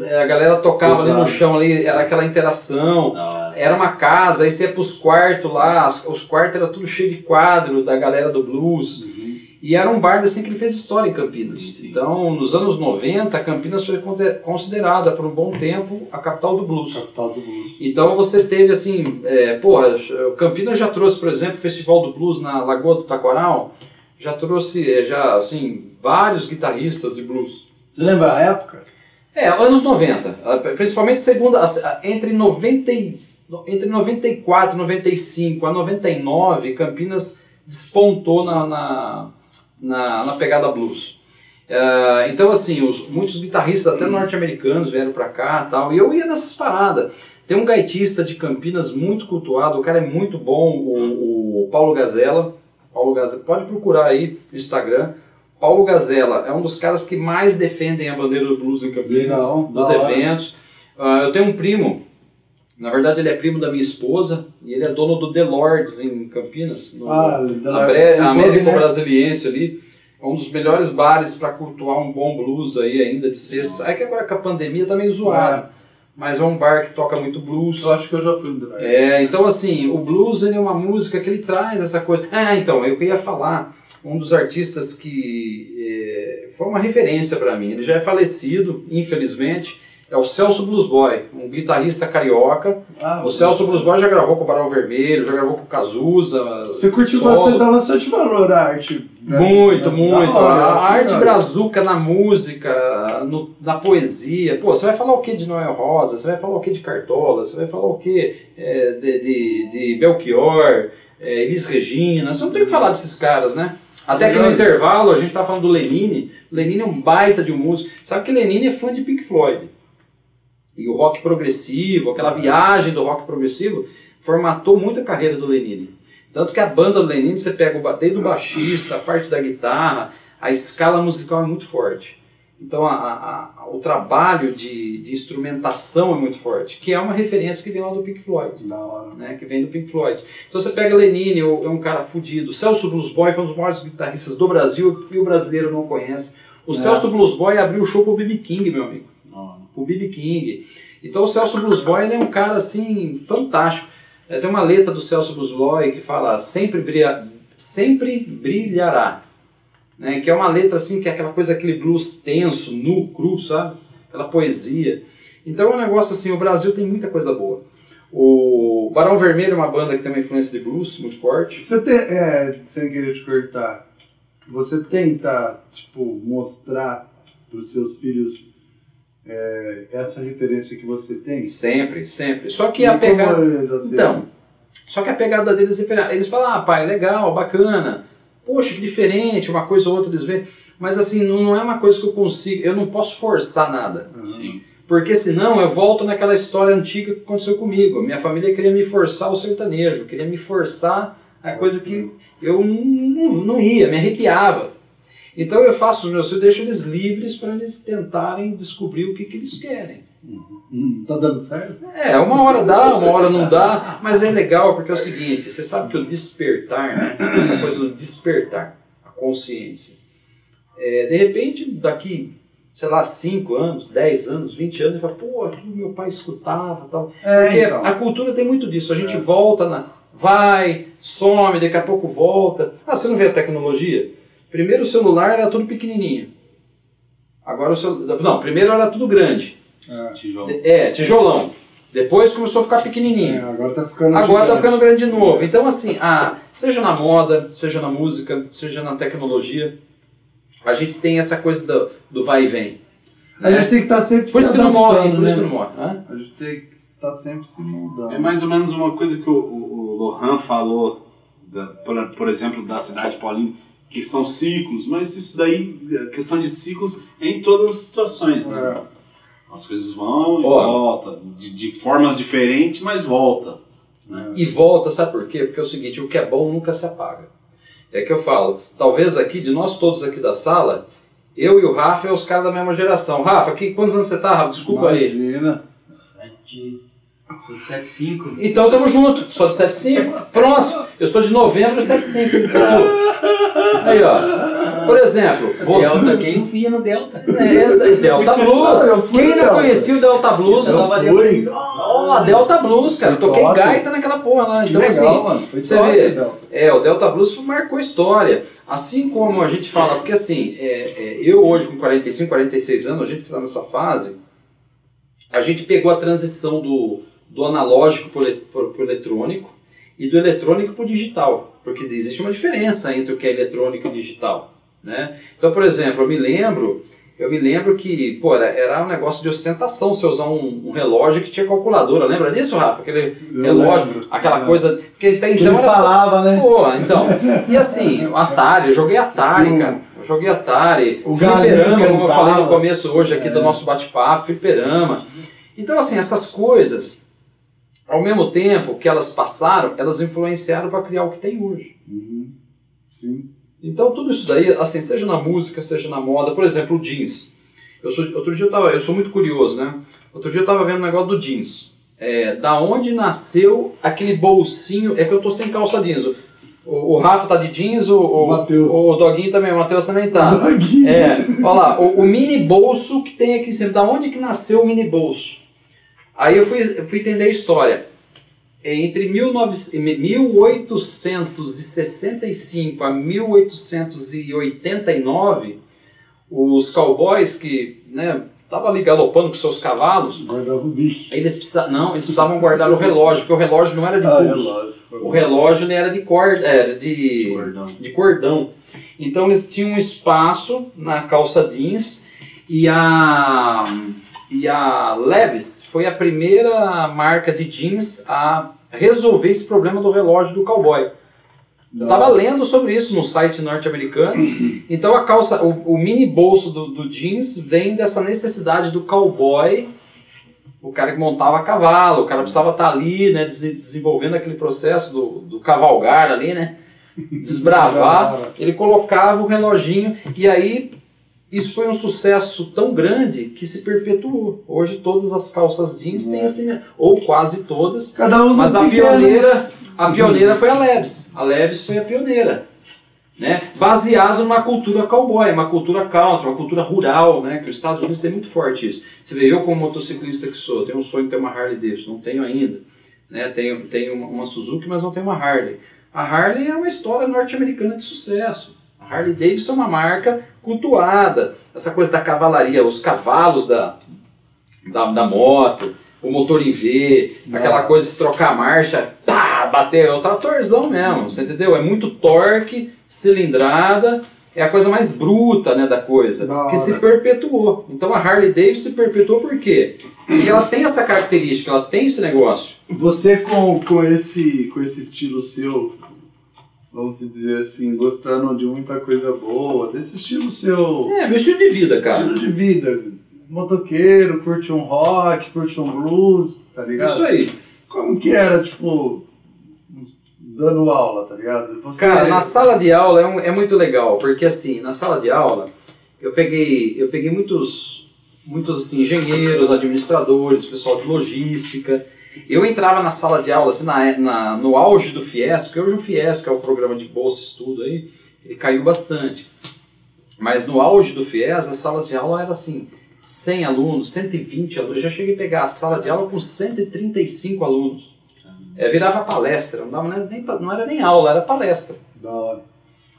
a galera tocava ali no Exato. chão, ali, era aquela interação. Era uma casa, aí você ia pros quartos lá, os quartos eram tudo cheio de quadro da galera do blues. E era um bar assim que ele fez história em Campinas. Sim. Então, nos anos 90, Campinas foi considerada por um bom tempo a capital do blues. Capital do blues. Então você teve assim, é, porra, Campinas já trouxe, por exemplo, o Festival do Blues na Lagoa do Taquaral, já trouxe, é, já assim, vários guitarristas de blues. Você lembra a época? É, anos 90, ah, principalmente segunda, entre, 90, e- entre 94 e 95 a 99, Campinas despontou na, na, na, na pegada blues. Ah, então, assim, os, muitos guitarristas, até norte-americanos, vieram pra cá e tal, e eu ia nessas paradas. Tem um gaitista de Campinas muito cultuado, o cara é muito bom, o, o Paulo Gazella. Paulo Gazella, pode procurar aí no Instagram. Paulo Gazella é um dos caras que mais defendem a bandeira do blues em Campinas, Legal, dos eventos. Ah, eu tenho um primo, na verdade ele é primo da minha esposa, e ele é dono do The Lords em Campinas, no, Ah, na Bre- Américo né? Brasiliense ali. É um dos melhores bares para cultuar um bom blues aí ainda de sexta. É que agora com a pandemia tá meio zoado, mas é um bar que toca muito blues. Eu acho que eu já fui no. É, então assim, o blues é uma música que ele traz essa coisa. Ah, então, eu ia falar, um dos artistas que é, foi uma referência para mim, ele já é falecido, infelizmente, é o Celso Blues Boy, um guitarrista carioca. Ah, O Celso Blues Boy já gravou com o Barão Vermelho, já gravou com o Cazuza. Você curtiu solo. bastante, dá bastante valor à arte. né? Muito, Da muito. hora, a arte legal. brazuca na música, no- na poesia. Pô, você vai falar o que de Noel Rosa? Você vai falar o que de Cartola? Você vai falar o que é, de, de, de Belchior, é, Elis Regina? Você não tem o que falar desses caras, né? Até que no intervalo a gente tá falando do Lenine. Lenine é um baita de um músico. Sabe que Lenine é fã de Pink Floyd. E o rock progressivo, aquela viagem do rock progressivo, formatou muito a carreira do Lenine. Tanto que a banda do Lenine, você pega o bater do baixista, a parte da guitarra, a escala musical é muito forte. Então a, a- a- o trabalho de, de instrumentação é muito forte, que é uma referência que vem lá do Pink Floyd Da hora. né, que vem do Pink Floyd. Então você pega Lenine, é um cara fudido. Celso Blues Boy foi um dos maiores guitarristas do Brasil e o brasileiro não conhece. O É. Celso Blues Boy abriu o show pro B.B. King, meu amigo. Pro B.B. King. Então o Celso Blues Boy ele é um cara assim fantástico. É, tem uma letra do Celso Blues Boy que fala sempre, brilha, sempre brilhará. Né, que é uma letra assim, que é aquela coisa, aquele blues tenso, nu, cru, sabe? Aquela poesia. Então é um negócio assim, o Brasil tem muita coisa boa. O Barão Vermelho é uma banda que tem uma influência de blues muito forte. Você tem, é, sem querer te cortar, você tenta, tipo, mostrar para os seus filhos é, essa referência que você tem? Sempre, sempre. Só que E a pegada. aceitam? Então, só que a pegada deles é diferente. Eles falam, ah, pai, legal, bacana. Poxa, que diferente, uma coisa ou outra eles veem. Mas assim, não, não é uma coisa que eu consigo, eu não posso forçar nada. Sim. Porque senão eu volto naquela história antiga que aconteceu comigo. Minha família queria me forçar o sertanejo, queria me forçar a coisa que eu não, não, não ia, me arrepiava. Então eu faço os meus filhos, deixo eles livres para eles tentarem descobrir o que, que eles querem. Hum, tá dando certo? É, uma hora dá, uma hora não dá, mas é legal porque é o seguinte, você sabe que o despertar, né? Essa coisa do despertar, a consciência. É, de repente, daqui, sei lá, 5 anos, 10 anos, 20 anos, ele fala, pô, aquilo meu pai escutava tal. É, Porque então. a cultura tem muito disso, a gente volta, na, vai, some, daqui a pouco volta. Ah, você não vê a tecnologia? Primeiro o celular era tudo pequenininho. Agora o celular... Não, primeiro era tudo grande. Tijolo. É, tijolão. Depois começou a ficar pequenininho. É, agora tá ficando Agora tá gigante. ficando grande de novo. Então, assim, a, seja na moda, seja na música, seja na tecnologia, a gente tem essa coisa do, do vai e vem. A gente tem que estar sempre Por isso se que não morre, adaptando, por isso que né? não morre. hã? A gente tem que estar sempre se mudando. É mais ou menos uma coisa que o, o, o Lohan falou, da- por, por exemplo, da cidade de Paulínia, que são ciclos, mas isso daí, a questão de ciclos é em todas as situações, né? É. As coisas vão e Ó. voltam, de, de formas diferentes, mas volta. Né? E volta, sabe por quê? Porque é o seguinte, o que é bom nunca se apaga. É que eu falo, talvez aqui, de nós todos aqui da sala, eu e o Rafa é os caras da mesma geração. Rafa, que, quantos anos você tá, Rafa? Desculpa aí. Imagina. Sete. Sou de 75. Então tamo junto, sou de 75, pronto. Eu sou de novembro de 75. Aí, ó. Por exemplo, vou... Delta, quem não via no Delta? É, Delta Blues. Quem não Delta. conhecia o Delta Blues? Eu fui. Ó, a Delta Blues, cara. Eu toquei Top. gaita naquela porra lá. Que Então, legal, assim, mano. Foi você top, vê. então. é, o Delta Blues marcou história. Assim como a gente fala, porque assim, é, é, eu hoje com 45, 46 anos, a gente está nessa fase, a gente pegou a transição do, do analógico para o eletrônico e do eletrônico para o digital, porque existe uma diferença entre o que é eletrônico e digital. Né? Então, por exemplo, eu me lembro, eu me lembro que pô, era, era um negócio de ostentação você usar um, um relógio que tinha calculadora. Lembra disso, Rafa? Aquele Eu relógio, lembro. aquela É. coisa. Porque até Que então ele era só- falava, né? Pô, então. E assim, o Atari, eu joguei Atari, cara. Eu joguei Atari. O fliperama, como eu falei no começo hoje aqui do É. nosso bate-papo, fliperama. Então, assim, essas coisas, ao mesmo tempo que elas passaram, elas influenciaram para criar o que tem hoje. Uhum. Sim. Então, tudo isso daí, assim, seja na música, seja na moda, por exemplo, o jeans. Eu sou, outro dia eu tava, eu sou muito curioso, né? Outro dia eu tava vendo um negócio do jeans. É, da onde nasceu aquele bolsinho? É que eu tô sem calça jeans. O, o, o Rafa tá de jeans, o, o, Matheus. o Doguinho também, o Matheus também tá. Doguinho. É, olha lá, o, o mini bolso que tem aqui em cima. Da onde que nasceu o mini bolso? Aí eu fui, eu fui entender a história. Entre 19 1865 a 1889, os cowboys que né, estavam ali galopando com seus cavalos, Guardava o bicho. eles, precisa, não, eles precisavam guardar o relógio, porque o relógio não era de Ah, pulso. relógio. O relógio ele era de corda, era de, Gordão. de cordão. Então eles tinham um espaço na calça jeans e a e a Levis foi a primeira marca de jeans a resolver esse problema do relógio do cowboy. Eu estava lendo sobre isso no site norte-americano. Então a calça, o, o mini bolso do, do jeans vem dessa necessidade do cowboy, o cara que montava a cavalo, o cara precisava estar ali, né, des- desenvolvendo aquele processo do, do cavalgar ali, né, desbravar. Ele colocava o reloginho e aí isso foi um sucesso tão grande que se perpetuou. Hoje todas as calças jeans têm assim, ou quase todas, Cada um mas um a pioneira, a pioneira foi a Leves. A Leves foi a pioneira. Né? Baseado numa cultura cowboy, uma cultura country, uma cultura rural, né? que os Estados Unidos tem muito forte isso. Você vê, eu como motociclista que sou, tenho um sonho de ter uma Harley Davidson, não tenho ainda. Né? Tenho, tenho uma Suzuki, mas não tenho uma Harley. A Harley é uma história norte-americana de sucesso. A Harley Davidson é uma marca cultuada. Essa coisa da cavalaria, os cavalos da, da, da moto, o motor em V, aquela coisa de trocar a marcha, pá, bater, é o tratorzão mesmo, você entendeu? É muito torque, cilindrada, é a coisa mais bruta né, da coisa, Da que se perpetuou. Então a Harley Davidson se perpetuou por quê? Porque ela tem essa característica, ela tem esse negócio. Você com, com, esse, com esse estilo seu, vamos dizer assim, gostando de muita coisa boa, desse estilo seu, É, meu estilo de vida, cara. estilo de vida, motoqueiro, curte um rock, curte um blues, tá ligado? Isso aí. Como que era, tipo, dando aula, tá ligado? Você, Cara, na sala de aula é, um- é muito legal, porque assim, na sala de aula eu peguei, eu peguei muitos, muitos assim, engenheiros, administradores, pessoal de logística. Eu entrava na sala de aula assim, na, na- no auge do FIES, porque hoje o FIES, que é o programa de bolsa estudo aí, ele caiu bastante. Mas no auge do FIES, as salas de aula eram assim, 100 alunos, 120 alunos. Eu já cheguei a pegar a sala de aula com 135 alunos. É, virava palestra, não, dava nem, não era nem aula, era palestra. Da hora.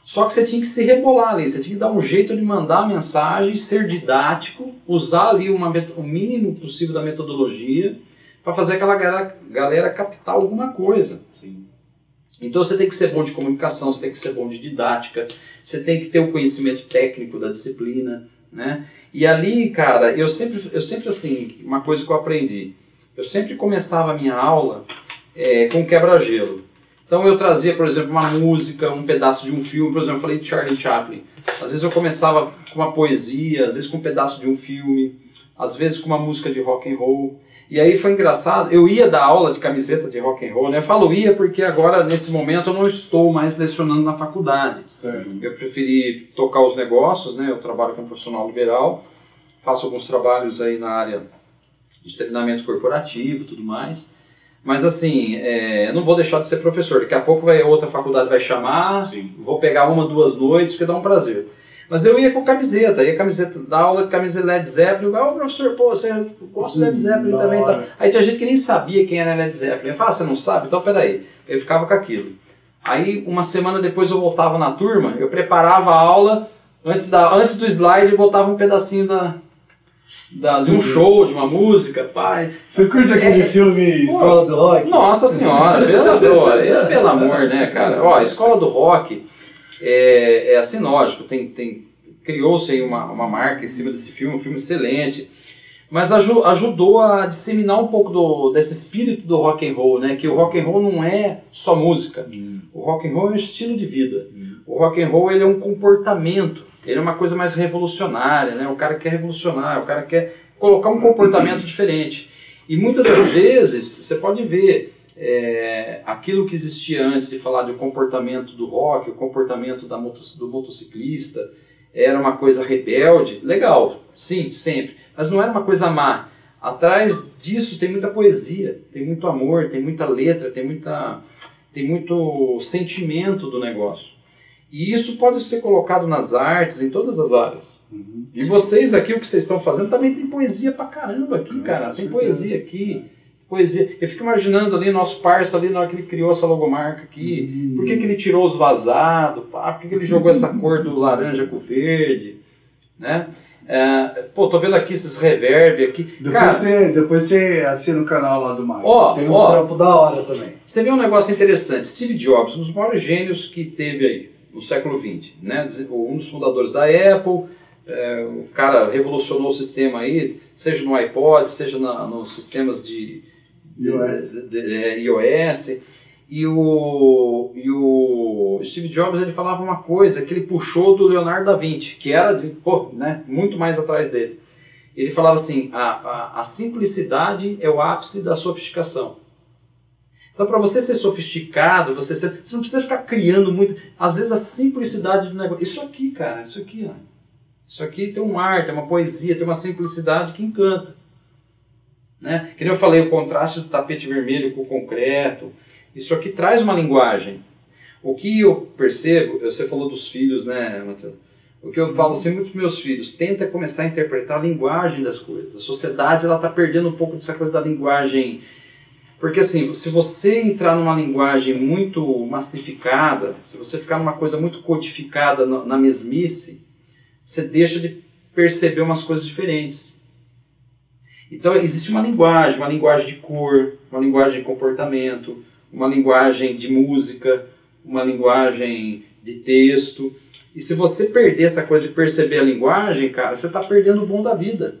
Só que você tinha que se rebolar ali, você tinha que dar um jeito de mandar a mensagem, ser didático, usar ali uma, o mínimo possível da metodologia para fazer aquela galera, galera captar alguma coisa. Então você tem que ser bom de comunicação, você tem que ser bom de didática, você tem que ter o conhecimento técnico da disciplina, né? E ali, cara, eu sempre, eu sempre assim, uma coisa que eu aprendi, eu sempre começava a minha aula é, com quebra-gelo. Então eu trazia, por exemplo, uma música, um pedaço de um filme, por exemplo, eu falei de Charlie Chaplin. Às vezes eu começava com uma poesia, às vezes com um pedaço de um filme, às vezes com uma música de rock and roll. E aí foi engraçado, eu ia dar aula de camiseta de rock and roll, né? Eu falo ia porque agora, nesse momento, eu não estou mais lecionando na faculdade. Eu preferi tocar os negócios, né? Eu trabalho como profissional liberal, faço alguns trabalhos aí na área de treinamento corporativo e tudo mais. Mas assim, é, eu não vou deixar de ser professor. Daqui a pouco vai outra faculdade vai chamar, Sim. vou pegar uma, duas noites, porque dá um prazer. Mas eu ia com camiseta, ia camiseta da aula, camiseta Led Zeppelin. Eu, Ô, professor, pô, você gosta de Led Zeppelin da também. Tá? Aí tinha gente que nem sabia quem era Led Zeppelin. Eu falava, ah, você não sabe? Então peraí. Eu ficava com aquilo. Aí uma semana depois eu voltava na turma, eu preparava a aula, antes, da, antes do slide eu botava um pedacinho da, da, de um show, de uma música, pai. Você curte aquele É, filme Escola do Rock? Nossa senhora, é, pelo amor, né, cara? Ó, escola do rock é, é assim, lógico, tem, tem, criou-se aí uma, uma marca em cima desse filme, um filme excelente, mas aju- ajudou a disseminar um pouco do, desse espírito do rock and roll, né? Que o rock and roll não é só música, o rock and roll é um estilo de vida. O rock and roll ele é um comportamento, ele é uma coisa mais revolucionária, né? O cara quer revolucionar, o cara quer colocar um comportamento diferente. E muitas das vezes você pode ver é, aquilo que existia antes de falar do comportamento do rock, o comportamento da moto, do motociclista, era uma coisa rebelde, legal, sim, sempre, mas não era uma coisa má. Atrás disso tem muita poesia, tem muito amor, tem muita letra, tem, muita, tem muito sentimento do negócio. E isso pode ser colocado nas artes, em todas as áreas. E vocês aqui, o que vocês estão fazendo, também tem poesia pra caramba aqui, cara. Tem poesia aqui. Poesia. Eu fico imaginando ali, nosso parça ali, na hora que ele criou essa logomarca aqui, por que, que ele tirou os vazados, pá, por que, que ele jogou essa cor do laranja com verde, né? É, pô, tô vendo aqui esses reverb aqui. Depois, Cara, você, depois você assina o canal lá do Marcos. Ó, Tem uns ó. trampos da hora também. Você vê um negócio interessante. Steve Jobs, um dos maiores gênios que teve aí no século XX, né? Um dos fundadores da Apple, é, o cara revolucionou o sistema aí, seja no iPod, seja na, nos sistemas de- iOS. é, iOS. E o, e o Steve Jobs ele falava uma coisa que ele puxou do Leonardo da Vinci, que era pô, né, muito mais atrás dele. Ele falava assim: a, a, a simplicidade é o ápice da sofisticação. Então, para você ser sofisticado, você, ser, você não precisa ficar criando muito. Às vezes, a simplicidade do negócio. Isso aqui, cara, isso aqui, ó. Isso aqui tem um ar, tem uma poesia, tem uma simplicidade que encanta. Né? Que eu falei, o contraste do tapete vermelho com o concreto. Isso aqui traz uma linguagem. O que eu percebo, você falou dos filhos, né, Matheus? O que eu falo sempre para meus filhos, tenta começar a interpretar a linguagem das coisas. A sociedade ela está perdendo um pouco dessa coisa da linguagem porque assim, se você entrar numa linguagem muito massificada, se você ficar numa coisa muito codificada na mesmice, você deixa de perceber umas coisas diferentes. Então existe uma linguagem, uma linguagem de cor, uma linguagem de comportamento, uma linguagem de música, uma linguagem de texto. E se você perder essa coisa de perceber a linguagem, cara, você está perdendo o bom da vida.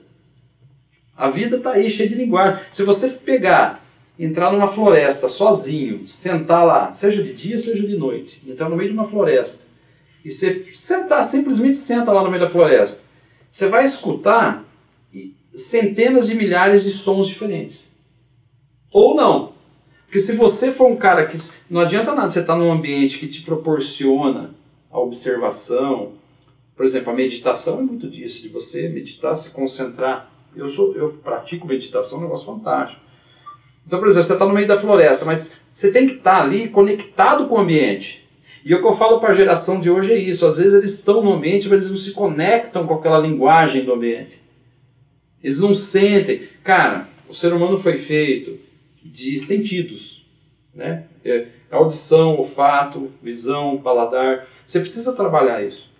A vida está aí cheia de linguagem. Se você pegar, entrar numa floresta sozinho, sentar lá, seja de dia, seja de noite, entrar no meio de uma floresta, e você sentar, simplesmente senta lá no meio da floresta, você vai escutar centenas de milhares de sons diferentes. Ou não. Porque se você for um cara que. Não adianta nada você estar num ambiente que te proporciona a observação. Por exemplo, a meditação é muito disso, de você meditar, se concentrar. Eu, sou, eu pratico meditação, é um negócio fantástico. Então, por exemplo, você está no meio da floresta, mas você tem que estar ali conectado com o ambiente. E o que eu falo para a geração de hoje é isso. Às vezes eles estão no ambiente, mas eles não se conectam com aquela linguagem do ambiente. Eles não sentem. Cara, o ser humano foi feito de sentidos. Né? É, audição, olfato, visão, paladar. Você precisa trabalhar isso.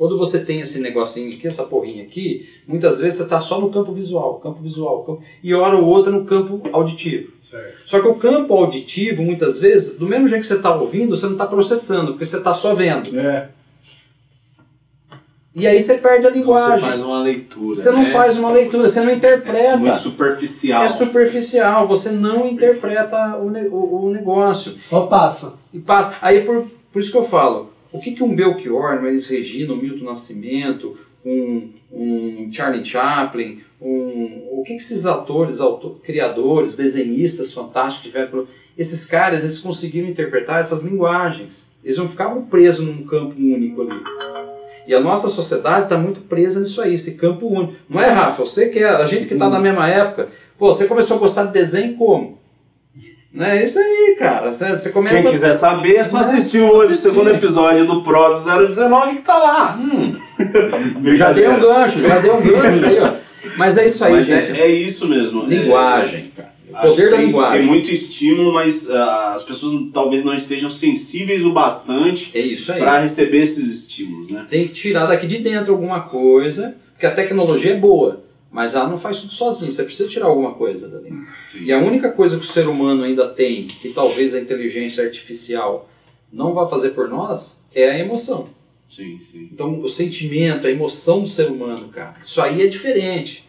Quando você tem esse negocinho aqui, essa porrinha aqui, muitas vezes você está só no campo visual, campo visual, campo, e hora ou outra no campo auditivo. Certo. Só que o campo auditivo, muitas vezes, do mesmo jeito que você está ouvindo, você não está processando, porque você está só vendo. É. E aí você perde a Então linguagem. você faz uma leitura. Você não né? faz uma leitura, você não É interpreta. muito superficial. É superficial, você não interpreta o, o- o negócio. Só passa. E passa. Aí por, por isso que eu falo, o que, que um Belchior, um Elis Regina, um Milton Nascimento, um, um Charlie Chaplin, um, o que, que esses atores, auto- criadores, desenhistas fantásticos tiveram? Esses caras, eles conseguiram interpretar essas linguagens. Eles não ficavam presos num campo único ali. E a nossa sociedade está muito presa nisso aí, esse campo único. Não é, Rafa? Você que é, a gente que está na mesma época, pô, você começou a gostar de desenho como? Né? Isso aí, cara. Você, você começa Quem quiser saber, é só assistir hoje o segundo episódio do Prosa 019 que tá lá. Hum, já deu um gancho, já deu um gancho aí, ó. Mas é isso aí, Mas gente. é, é isso mesmo. Linguagem, cara. Poder da tem, linguagem. Tem muito estímulo, mas ah, as pessoas talvez não estejam sensíveis o bastante É para receber esses estímulos, né? Tem que tirar daqui de dentro alguma coisa, porque a tecnologia é boa, mas ela não faz tudo sozinha. Você precisa tirar alguma coisa dali. Sim. E a única coisa que o ser humano ainda tem, que talvez a inteligência artificial não vá fazer por nós, é a emoção. Sim, sim. Então, o sentimento, a emoção do ser humano, cara, isso aí é diferente.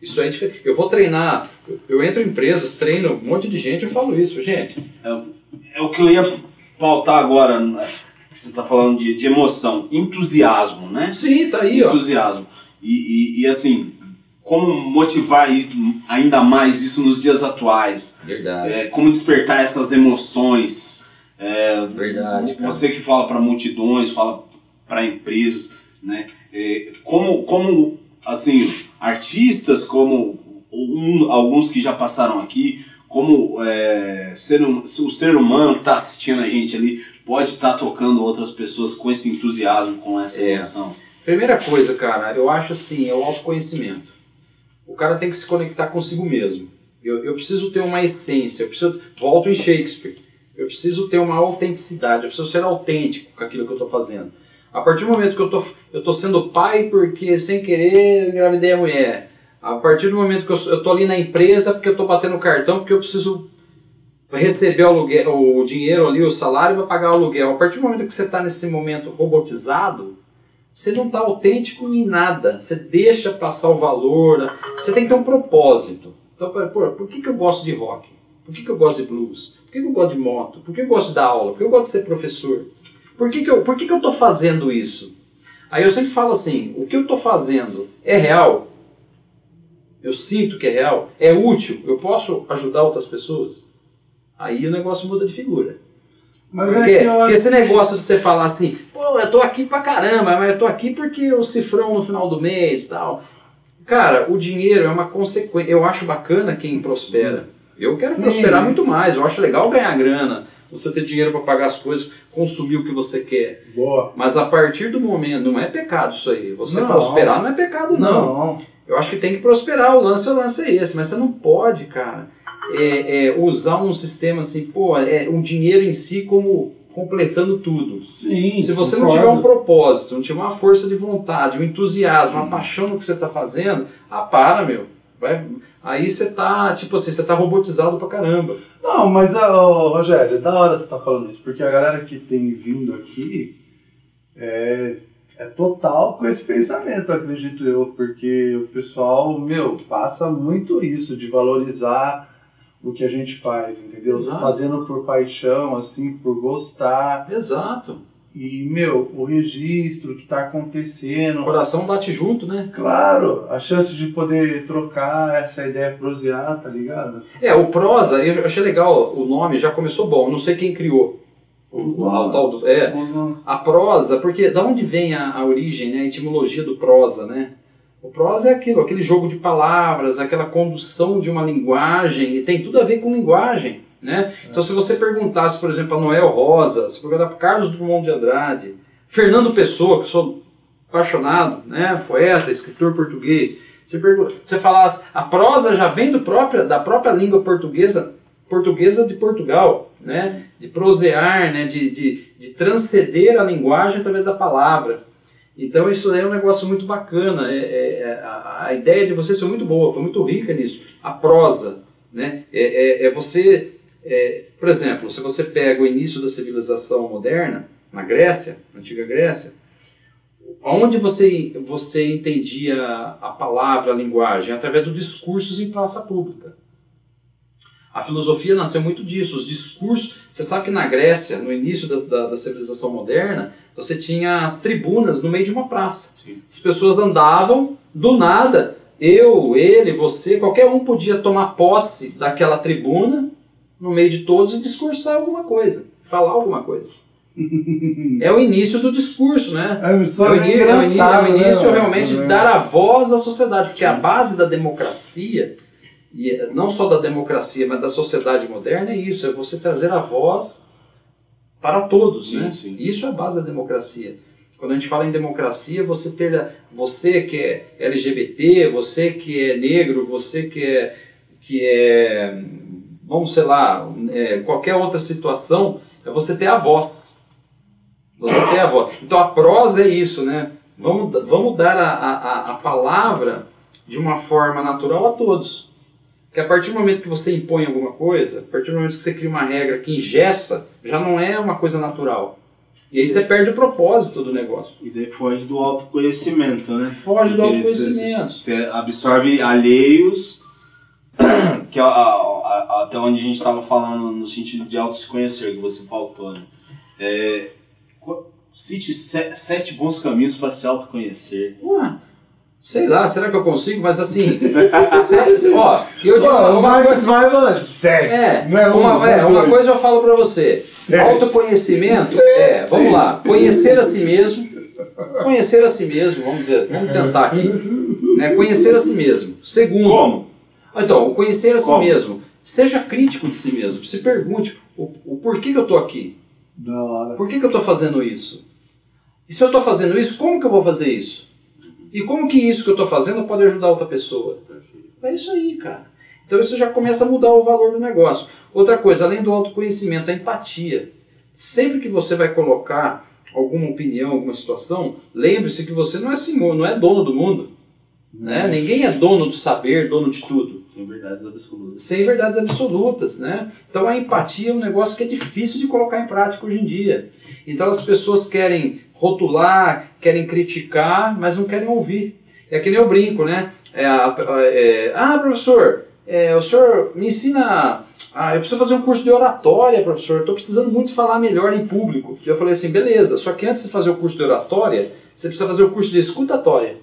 Isso é diferente. Eu vou treinar, eu, entro em empresas, treino um monte de gente, eu falo isso, gente. É o que eu ia pautar agora, né, que você está falando de, de emoção, entusiasmo, né? Sim, tá aí, ó. entusiasmo. E, e, e, assim, como motivar ainda mais isso nos dias atuais? Verdade, É, como despertar essas emoções? É, verdade, cara. você que fala para multidões, fala para empresas, né? É, como, como, assim, artistas, como um- alguns que já passaram aqui, como é, ser, hum- o ser humano que está assistindo a gente ali pode estar tocando outras pessoas com esse entusiasmo, com essa É. emoção. Primeira coisa, cara, eu acho assim, é o autoconhecimento. O cara tem que se conectar consigo mesmo. Eu, eu preciso ter uma essência, eu preciso, volto em Shakespeare, eu preciso ter uma autenticidade, eu preciso ser autêntico com aquilo que eu estou fazendo. A partir do momento que eu tô, eu tô sendo pai porque sem querer eu engravidei a mulher. A partir do momento que eu, eu tô ali na empresa porque eu tô batendo cartão porque eu preciso receber o, aluguel, o dinheiro ali, o salário para pagar o aluguel. A partir do momento que você está nesse momento robotizado, você não está autêntico em nada. Você deixa passar o valor. Você tem que ter um propósito. Então, pô, por que, que eu gosto de rock? Por que, que eu gosto de blues? Por que, que eu gosto de moto? Por que eu gosto de dar aula? Por que eu gosto de ser professor? Por que, que eu por que, que eu estou fazendo isso? Aí eu sempre falo assim: o que eu estou fazendo é real? Eu sinto que é real? É útil? Eu posso ajudar outras pessoas? Aí o negócio muda de figura. Mas Porque, é que eu porque esse negócio de você falar assim, pô, eu tô aqui pra caramba, mas eu tô aqui porque o cifrão no final do mês e tal. Cara, o dinheiro é uma consequência. Eu acho bacana quem prospera. Eu quero Sim. prosperar muito mais. Eu acho legal ganhar grana, você ter dinheiro para pagar as coisas, consumir o que você quer. Boa. Mas a partir do momento, não é pecado isso aí. Você Não. prosperar não é pecado, não. Não. Eu acho que tem que prosperar. O lance, o lance é esse. Mas você não pode, cara, é, é, usar um sistema assim, pô, é um dinheiro em si como completando tudo. Sim. Se você não concordo. tiver um propósito, não tiver uma força de vontade, um entusiasmo, uma paixão no que você está fazendo, ah, para, meu. Vai, aí você tá, tipo assim, você tá robotizado pra caramba. Não, mas, ó, Rogério, é da hora você tá falando isso, porque a galera que tem vindo aqui é, é total com esse pensamento, acredito eu, porque o pessoal, meu, passa muito isso de valorizar o que a gente faz, entendeu? Exato. Fazendo por paixão, assim, por gostar. Exato. E, meu, o registro que tá acontecendo. O coração bate junto, né? Claro, a chance de poder trocar essa ideia prosear, tá ligado? É, o prosa, eu achei legal, o nome já começou bom, não sei quem criou. O, o, o tal do- é, a prosa, porque da onde vem a, a origem, né, a etimologia do prosa, né? O prosa é aquilo, aquele jogo de palavras, aquela condução de uma linguagem, e tem tudo a ver com linguagem, né? Então se você perguntasse, por exemplo, a Noel Rosa, se perguntar para Carlos Drummond de Andrade, Fernando Pessoa, que eu sou apaixonado, né, poeta, escritor português, você, você falasse, a prosa já vem do própria, da própria língua portuguesa, portuguesa de Portugal, né? de prosear, né? de, de, de transcender a linguagem através da palavra. Então isso é um negócio muito bacana. É, é- é- a, a ideia de vocês foi muito boa, foi muito rica nisso. A prosa, né? É, é- é você, é, por exemplo, se você pega o início da civilização moderna na Grécia, na antiga Grécia, onde você você entendia a palavra, a linguagem através dos discursos em praça pública. A filosofia nasceu muito disso, os discursos. Você sabe que na Grécia, no início da, da, da civilização moderna, você tinha as tribunas no meio de uma praça. Sim. As pessoas andavam, do nada, eu, ele, você, qualquer um podia tomar posse daquela tribuna no meio de todos e discursar alguma coisa, falar alguma coisa. é o início do discurso, né? É, isso É o, é, ini- é o ini- é o né, início mano? realmente de É. dar a voz à sociedade, porque a base da democracia, e eh, não só da democracia, mas da sociedade moderna, é isso, é você trazer a voz para todos, Sim, né? sim. Isso é a base da democracia. Quando a gente fala em democracia, você ter você que é LGBT, você que é negro, você que é que é vamos sei lá, é, qualquer outra situação, é você ter a voz. Você ter a voz. Então a prosa é isso, né? Vamos, vamos dar a, a, a palavra de uma forma natural a todos. Porque a partir do momento que você impõe alguma coisa, a partir do momento que você cria uma regra que engessa, já não é uma coisa natural. E aí você perde o propósito do negócio. E daí foge do autoconhecimento, né? Foge do autoconhecimento. Você absorve alheios, que é a- a- a- até onde a gente estava falando no sentido de auto se conhecer, que você pautou, né? É, cite se- sete bons caminhos para se autoconhecer. Ué, sei lá, será que eu consigo? Mas assim, se- se- ó, eu digo Pô, uma, coisa. vai falando sete. É, não é um, uma, é, uma coisa eu falo pra você. Sete. Autoconhecimento é, vamos lá, conhecer a si mesmo. Conhecer a si mesmo, vamos dizer, vamos tentar aqui. Né? Conhecer a si mesmo. Segundo, Como? Então, o conhecer a si Como? mesmo. Seja crítico de si mesmo. Se pergunte o, o porquê que eu estou aqui. Da hora. Por que, que eu estou fazendo isso? E se eu estou fazendo isso, como que eu vou fazer isso? E como que isso que eu estou fazendo pode ajudar outra pessoa? É isso aí, cara. Então isso já começa a mudar o valor do negócio. Outra coisa, além do autoconhecimento, a empatia. Sempre que você vai colocar alguma opinião, alguma situação, lembre-se que você não é senhor, não é dono do mundo. Né? Ninguém é dono do saber, dono de tudo Sem verdades absolutas. sem verdades absolutas, né? Então a empatia é um negócio que é difícil de colocar em prática hoje em dia. Então as pessoas querem rotular, querem criticar, mas não querem ouvir. É que nem eu brinco, né? É, a- é, ah, professor, é, o senhor me ensina. Ah, eu preciso fazer um curso de oratória, professor. Estou precisando muito falar melhor em público. E eu falei assim, beleza. Só que antes de fazer o curso de oratória, você precisa fazer o curso de escutatória.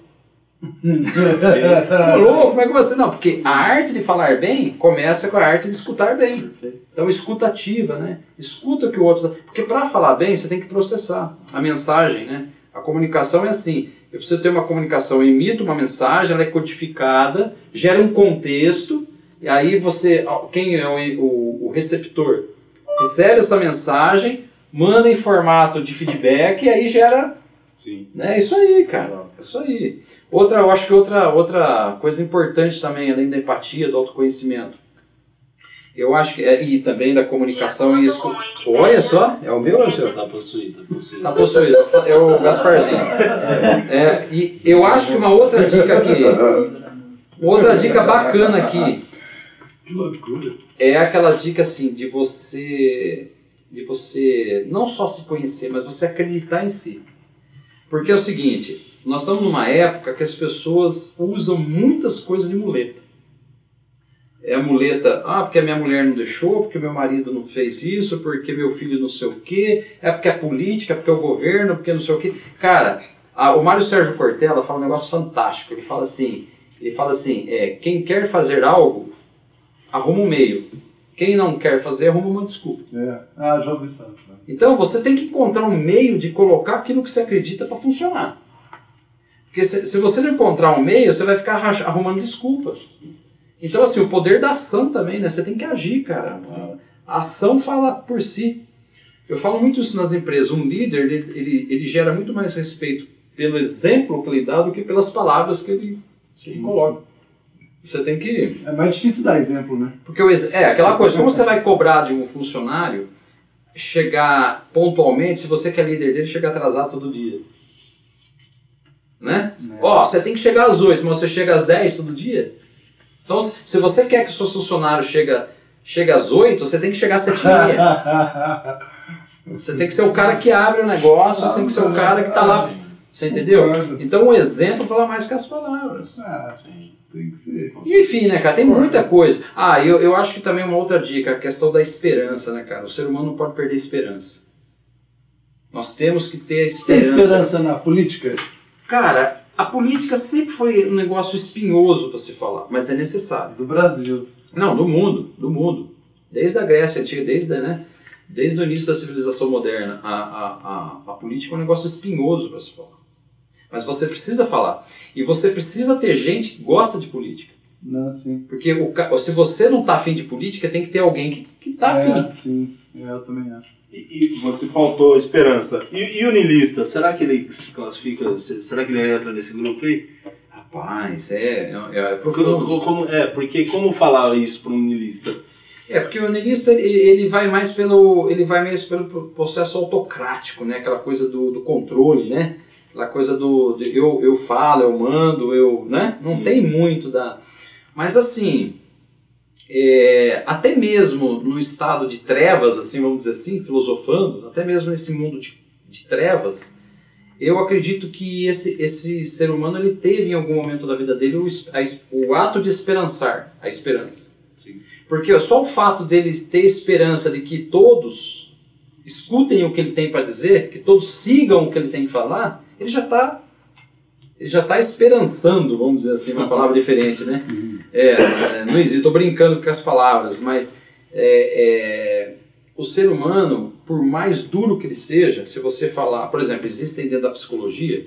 Ô, louco, como é que você. Não, porque a arte de falar bem começa com a arte de escutar bem. Então, escutativa, né? Escuta o que o outro. Porque para falar bem, você tem que processar a mensagem, né? A comunicação é assim. Eu preciso ter uma comunicação, eu emito uma mensagem, ela é codificada, gera um contexto, e aí você. Quem é o, o, o receptor? Recebe essa mensagem, manda em formato de feedback e aí gera. Sim. Né? Isso aí, cara. Isso aí. Outra, eu acho que outra, outra coisa importante também, além da empatia, do autoconhecimento. Eu acho que. é- E também da comunicação e escu... Olha só, é o meu ou é o seu? Tá possuído, tá possuído. Tá possuído, é o Gasparzinho. É, e eu acho que uma outra dica aqui, outra dica bacana aqui, Que loucura. é aquela dica assim de você, de você não só se conhecer, mas você acreditar em si. Porque é o seguinte, nós estamos numa época que as pessoas usam muitas coisas de muleta. É a muleta, ah, porque a minha mulher não deixou, porque meu marido não fez isso, porque meu filho não sei o quê, é porque é política, é porque é o governo, porque não sei o quê. Cara, a- o Mário Sérgio Cortella fala um negócio fantástico. Ele fala assim, ele fala assim, é, quem quer fazer algo, arruma um meio. Quem não quer fazer, arruma uma desculpa. É. Ah, já ouvi isso. Então você tem que encontrar um meio de colocar aquilo que você acredita para funcionar. Porque se, se você não encontrar um meio, você vai ficar arrumando desculpas. Então, assim, o poder da ação também, né? Você tem que agir, cara. A ação fala por si. Eu falo muito isso nas empresas. Um líder, ele, ele, ele gera muito mais respeito pelo exemplo que ele dá do que pelas palavras que ele, que ele coloca. Você tem que É mais difícil dar exemplo, né? porque o ex- é aquela coisa, como você vai cobrar de um funcionário chegar pontualmente se você que é líder dele chegar atrasado todo dia? Né? Ó, você tem que chegar às 8, mas você chega às 10 todo dia? Então, se você quer que o seu funcionário chega, chega às 8, você tem que chegar às 7 e meia. Você tem que ser o cara que abre o negócio, você tem que ser o cara que tá lá. Você entendeu? Então o exemplo fala mais que as palavras. Ah, tem que ser. E, enfim, né, cara, tem muita coisa. Ah, eu, eu acho que também uma outra dica, a questão da esperança, né, cara? O ser humano não pode perder esperança. Nós temos que ter a Tem esperança. esperança na política? Cara, a política sempre foi um negócio espinhoso para se falar, mas é necessário. Do Brasil. Não, do mundo, do mundo. Desde a Grécia Antiga, desde, né, desde o início da civilização moderna, a, a, a, a política é um negócio espinhoso para se falar. Mas você precisa falar. E você precisa ter gente que gosta de política. Não, sim. Porque o, se você não tá afim de política, tem que ter alguém que, que tá afim. É, sim. É, eu também acho. E, e você faltou esperança. E, e o niilista, será que ele se classifica? se- Será que ele entra nesse grupo aí? Rapaz, é, é, é Porque, como, é, porque como falar isso para um niilista? É, porque o niilista, ele, ele vai mais pelo ele vai mais pelo processo autocrático, né? Aquela coisa do, do controle, né? Aquela coisa do, do eu, eu falo, eu mando, eu, né? Não Hum. tem muito da... Mas assim, é, até mesmo no estado de trevas, assim, vamos dizer assim, filosofando, até mesmo nesse mundo de, de trevas, eu acredito que esse, esse ser humano ele teve em algum momento da vida dele o, a o ato de esperançar, a esperança. Sim. Porque ó, só o fato dele ter esperança de que todos escutem o que ele tem para dizer, que todos sigam o que ele tem que falar, ele já está ele já está esperançando, vamos dizer assim, uma palavra diferente, né? É, não existe, estou brincando com as palavras, mas é, é, o ser humano, por mais duro que ele seja, se você falar, por exemplo, existem dentro da psicologia,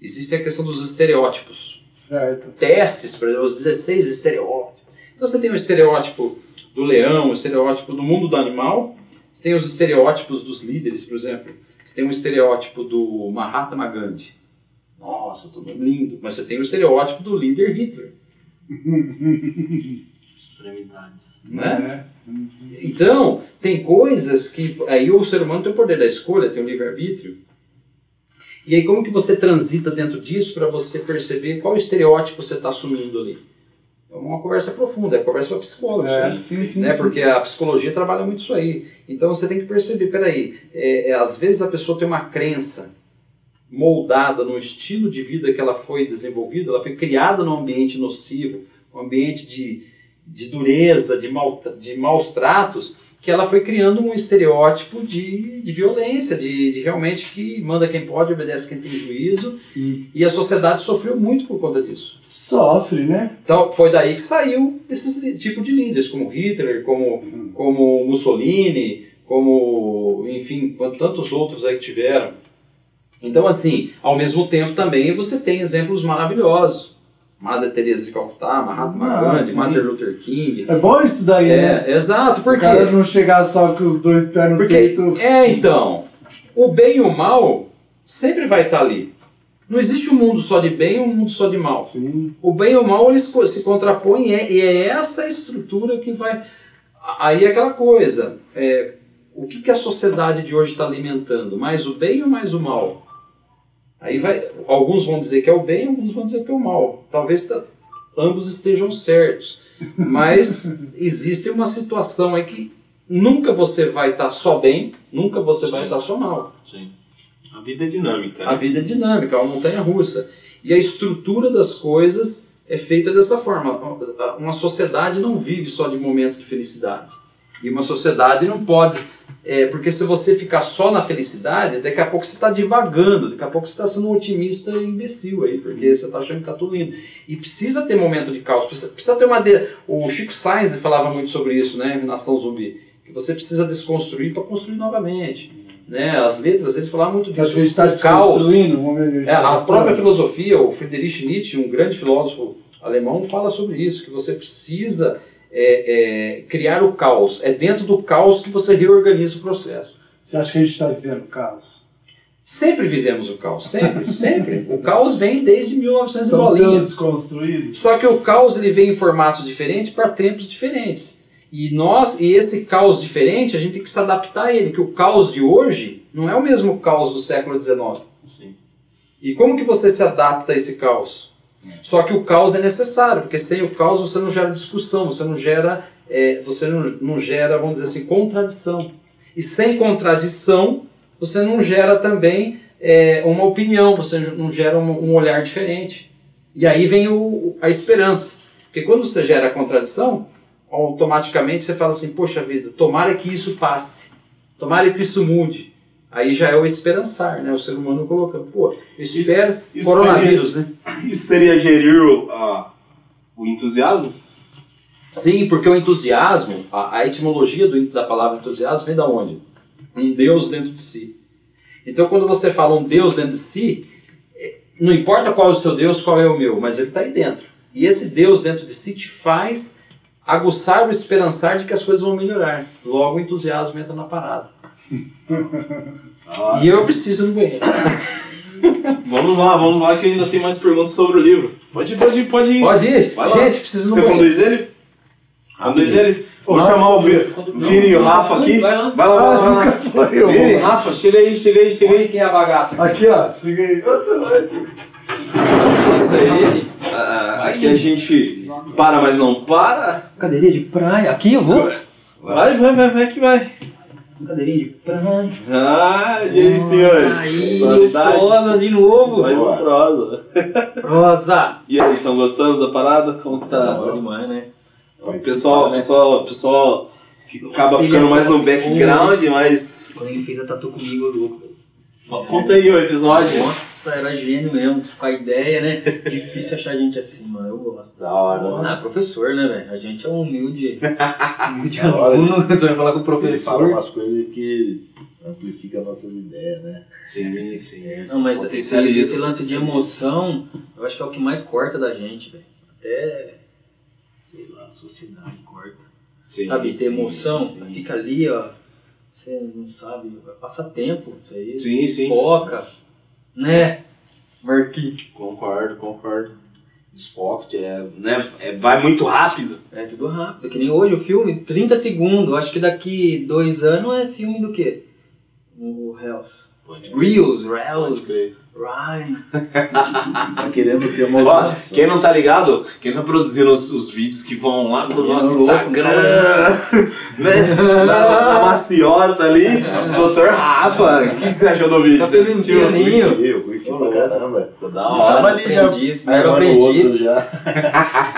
existe a questão dos estereótipos Certo. testes, por exemplo, os 16 estereótipos. Então você tem o estereótipo do leão, o estereótipo do mundo do animal, você tem os estereótipos dos líderes, por exemplo. Você tem o estereótipo do Mahatma Gandhi. Nossa, tudo lindo. Mas você tem o estereótipo do líder Hitler. Extremidades. Né? É. Então, tem coisas que. Aí o ser humano tem o poder da escolha, tem o livre-arbítrio. E aí, como que você transita dentro disso para você perceber qual estereótipo você está assumindo ali? É uma conversa profunda, é conversa para aí É, sim, sim, né? sim. Porque a psicologia trabalha muito isso aí. Então você tem que perceber, peraí, é, é, às vezes a pessoa tem uma crença moldada no estilo de vida que ela foi desenvolvida, ela foi criada num ambiente nocivo, um ambiente de, de dureza, de, mal, de maus tratos, que ela foi criando um estereótipo de, de violência, de, de realmente que manda quem pode, obedece quem tem juízo, e a sociedade sofreu muito por conta disso. Sofre, né? Então foi daí que saiu esse tipo de líderes, como Hitler, como, como Mussolini, como, enfim, tantos outros aí que tiveram. Então, assim, ao mesmo tempo também você tem exemplos maravilhosos. Madre Teresa de Calcutá, Mahatma Ah, Gandhi, sim. Martin Luther King. É bom isso daí, né? É, exato, O porque... cara não chegar só com os dois pés no Porque, peito. é, então, o bem e o mal sempre vai estar ali. Não existe um mundo só de bem e um mundo só de mal. Sim. O bem e o mal eles se contrapõem e é, e é essa estrutura que vai. Aí é aquela coisa. é, o que, que a sociedade de hoje está alimentando? Mais o bem ou mais o mal? Aí vai. Alguns vão dizer que é o bem, alguns vão dizer que é o mal. Talvez tá- ambos estejam certos. Mas existe uma situação aí que nunca você vai estar só bem, nunca você vai Sim. estar só mal. Sim. A vida é dinâmica. A né? vida é dinâmica, é uma montanha russa. E a estrutura das coisas é feita dessa forma. Uma sociedade não vive só de momento de felicidade. E uma sociedade não pode. É, porque se você ficar só na felicidade, daqui a pouco você está divagando, daqui a pouco você está sendo um otimista imbecil aí, porque você está achando que está tudo lindo. E precisa ter momento de caos, precisa, precisa ter uma. De... O Chico Sainz falava muito sobre isso, né? Nação Zumbi. Que você precisa desconstruir para construir novamente. Né? As letras, eles falavam muito Você disso. gente está desconstruindo? É, a tá própria filosofia, o Friedrich Nietzsche, um grande filósofo alemão, fala sobre isso, que você precisa é, é, criar o caos. É dentro do caos que você reorganiza o processo. Você acha que a gente está vivendo caos? Sempre vivemos o caos, sempre, sempre. O caos vem desde 1900 e Estamos sendo bolinha. Só que o caos ele vem em formatos diferentes para tempos diferentes. E nós, e esse caos diferente, a gente tem que se adaptar a ele, que o caos de hoje não é o mesmo caos do século XIX. Sim. E como que você se adapta a esse caos? Só que o caos é necessário, porque sem o caos você não gera discussão, você não gera, é, você não, não gera, vamos dizer assim, contradição. E sem contradição, você não gera também é, uma opinião, você não gera um, um olhar diferente. E aí vem o, a esperança. Porque quando você gera a contradição, automaticamente você fala assim, poxa vida, tomara que isso passe, tomara que isso mude. Aí já é o esperançar, né? O ser humano colocando, pô, eu espero isso coronavírus, né? Isso seria gerir o, a- o entusiasmo? Sim, porque o entusiasmo, a, a etimologia do, da palavra entusiasmo vem da onde? Um Deus dentro de si. Então, quando você fala um Deus dentro de si, eh, não importa qual é o seu Deus, qual é o meu, mas ele está aí dentro. E esse Deus dentro de si te faz aguçar o esperançar de que as coisas vão melhorar. Logo, o entusiasmo entra na parada. Ah, E eu preciso no banheiro. Vamos lá, vamos lá que ainda tem mais perguntas sobre o livro. Pode ir, pode ir, pode ir. Pode ir? Vai lá. Gente, preciso ir no Você banheiro. conduz ele? Conduz ele? Vou Não, chamar o. Vini e o Rafa aqui. Vai lá. Vai lá, vai lá, vai lá. Foi. Vini, Rafa, chega aí, chega aí, chega aí. Quem é a bagaça? Aqui, ó. Você vai. Isso aí. Ah, aqui a gente para, mas não para. Cadeirinha de praia. Aqui eu vou. Vai, vai, vai, vai que vai. Cadeirinha de praia. Ah, e aí, senhores? Aí, prosa de novo. Mais um prosa. Prosa. E aí, estão gostando da parada? Como que tá? demais, né? O pessoal, pessoal, pessoal que acaba ficando mais no background, mas. Quando ele fez a tatu comigo, eu louco. Conta aí o episódio. Nossa, era gênio mesmo, com a ideia, né? Difícil achar gente assim, mano. Eu gosto. Da hora, né? Ah, professor, né, velho? A gente é um humilde, humilde Da hora, aluno. Você vai falar com o Ele fala professor. umas coisas que amplificam nossas ideias, né? Sim, sim. Não, mas esse, esse lance de emoção, eu acho que é o que mais corta da gente, velho. Até, sei lá, a sociedade corta. Sim, sabe, ter emoção, sim. fica ali, ó. Você não sabe, passa tempo, isso aí. Sim, sim. Foca, né? Marquinhos. Concordo, concordo. Desfoque, é, né? É, vai muito rápido. É tudo rápido, que nem hoje o filme, 30 segundos. Acho que daqui dois anos é filme do quê? O Hells. Reels, Reels. Ryan. Tá querendo ter uma Ó, quem não tá ligado, quem tá produzindo os, os vídeos que vão lá pro nosso louco, Instagram, né? Na, na maciota ali, Dr. Rafa. O que, que você achou do vídeo? Tá Você assistiu? Eu curti, eu curti pra caramba. Ficou da Eu hora. tava ali já, Aprendiz, o outro aprendiz. já.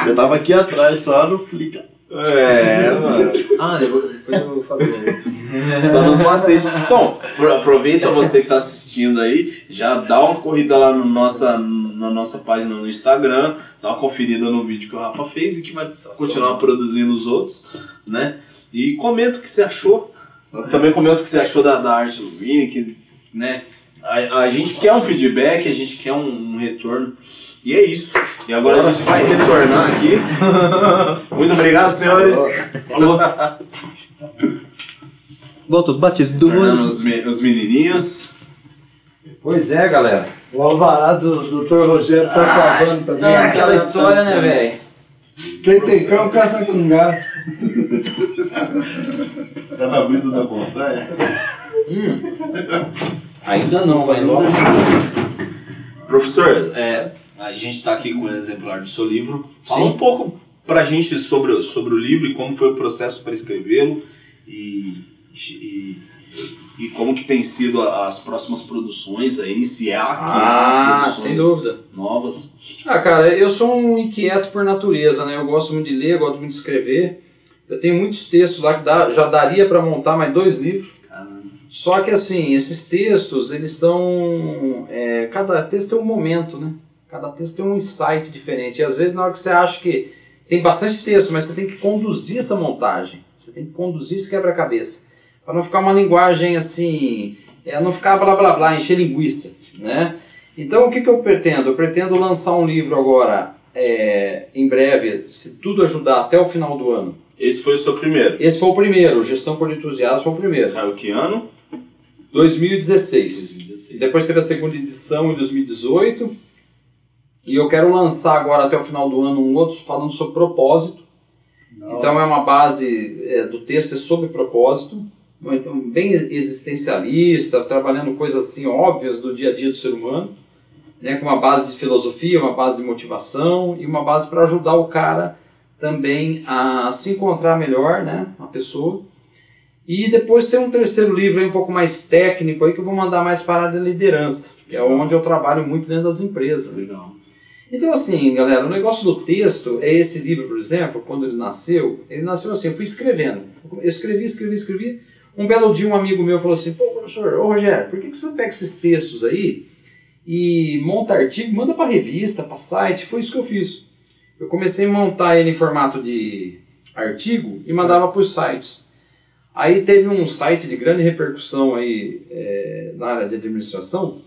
Eu tava aqui atrás, só no flica. É, mano. Ah, eu vou- depois eu vou fazer. Só nos macetes. Então, pro- aproveita você que tá assistindo aí, já dá uma corrida lá no nossa, na nossa página no Instagram, dá uma conferida no vídeo que o Rafa fez e que vai continuar produzindo os outros, né? E comenta o que você achou. Também comenta o que você achou da, da arte do Vini, que, né? A, a gente quer um feedback, a gente quer um, um retorno. E é isso. E agora a gente vai retornar aqui. Muito obrigado, senhores. Falou. Volta os batismos. Os, me- os menininhos. Pois é, galera. O alvará do Dr. Rogério tá acabando também. É aquela história, né, velho? Quem tem cão caça com gato. Tá na brisa da montanha? Hum. Ainda não, mas logo. Professor, é, a gente está aqui com um exemplar do seu livro. Fala Sim. um pouco pra gente sobre, o- sobre o livro e como foi o processo para escrevê-lo e, e, e como que tem sido a- as próximas produções aí, se é aqui Ah, produções sem dúvida. novas. Ah, cara, eu sou um inquieto por natureza, né? Eu gosto muito de ler, gosto muito de escrever. Eu tenho muitos textos lá que dá, já daria para montar mais dois livros. Só que assim, esses textos, eles são. é, cada texto tem um momento, né? Cada texto tem um insight diferente. E às vezes, na hora que você acha que tem bastante texto, mas você tem que conduzir essa montagem. Você tem que conduzir esse quebra-cabeça. Para não ficar uma linguagem assim. É, não ficar blá blá blá, encher linguiça, né? Então, o que, que eu pretendo? Eu pretendo lançar um livro agora, é, em breve, se tudo ajudar, até o final do ano. Esse foi o seu primeiro. Esse foi o primeiro, Gestão por Entusiasmo foi o primeiro. Saiu que ano? 2016. 2016. Depois teve a segunda edição em 2018. E eu quero lançar agora até o final do ano um outro falando sobre propósito. Então é uma base é, do texto é sobre propósito, um- bem existencialista, trabalhando coisas assim óbvias do dia a dia do ser humano, né, com uma base de filosofia, uma base de motivação e uma base para ajudar o cara também a se encontrar melhor, né, a pessoa. E depois tem um terceiro livro aí um pouco mais técnico aí que eu vou mandar mais para a liderança, que é onde eu trabalho muito dentro das empresas. Legal. Então, assim, galera, o negócio do texto é esse livro, por exemplo, quando ele nasceu, ele nasceu assim, eu fui escrevendo. Eu escrevi, escrevi, escrevi. Um belo dia um amigo meu falou assim, pô, professor, ô Rogério, por que, que você pega esses textos aí e monta artigo, manda para revista, para site? Foi isso que eu fiz. Eu comecei a montar ele em formato de artigo e mandava para os sites. Aí teve um site de grande repercussão aí é, na área de administração,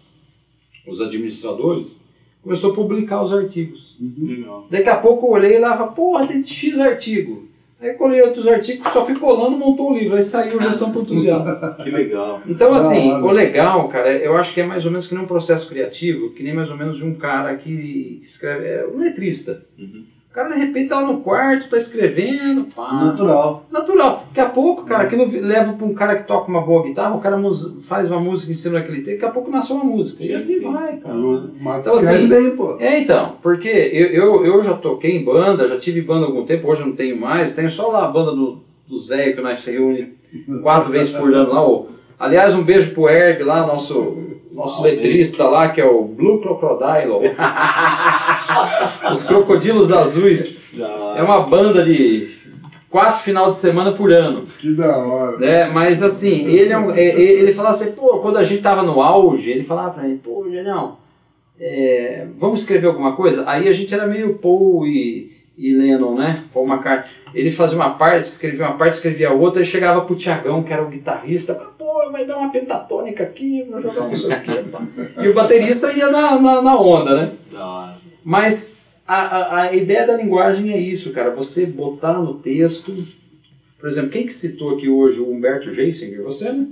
os administradores, começou a publicar os artigos. Legal. Daqui a pouco eu olhei e lá, falei, porra, tem X artigo. Aí colei outros artigos, só fui colando, montou o livro, aí saiu Gestão por Entusiasmo. Que legal. Então, Da assim, hora. o legal, cara, eu acho que é mais ou menos que nem um processo criativo, que nem mais ou menos de um cara que escreve, é um letrista. Uhum. O cara, de repente, tá lá no quarto, tá escrevendo, pá, Natural. Natural. Daqui a pouco, cara, aquilo leva para um cara que toca uma boa guitarra, o cara faz uma música em cima daquele texto, daqui a pouco nasce uma música. e Sim, assim sim. vai, cara. O Max Então, assim, bem, pô. É, então, porque eu, eu, eu já toquei em banda, já tive banda há algum tempo, hoje eu não tenho mais, tenho só lá a banda do- dos velhos que nós se reúne quatro vezes por ano lá. Ô. Aliás, um beijo pro Herb lá, nosso, nosso letrista lá, que é o Blue Crocodile. Os Crocodilos Azuis. É uma banda de quatro final de semana por ano Que da hora. né? Mas assim, ele, é um- é- é- ele falava assim, pô, quando a gente tava no auge, ele falava pra mim, pô, Genial, é, vamos escrever alguma coisa? Aí a gente era meio Paul e, e Lennon, né? Paul McCartney. Ele fazia uma parte, escrevia uma parte, escrevia outra, e chegava pro Tiagão, que era o guitarrista, pô, vai dar uma pentatônica aqui, vou jogar não sei o quê. E o baterista ia na, na, na onda, né? Mas a, a, a ideia da linguagem é isso, cara. Você botar no texto. Por exemplo, quem que citou aqui hoje o Humberto Geisinger? Você, né?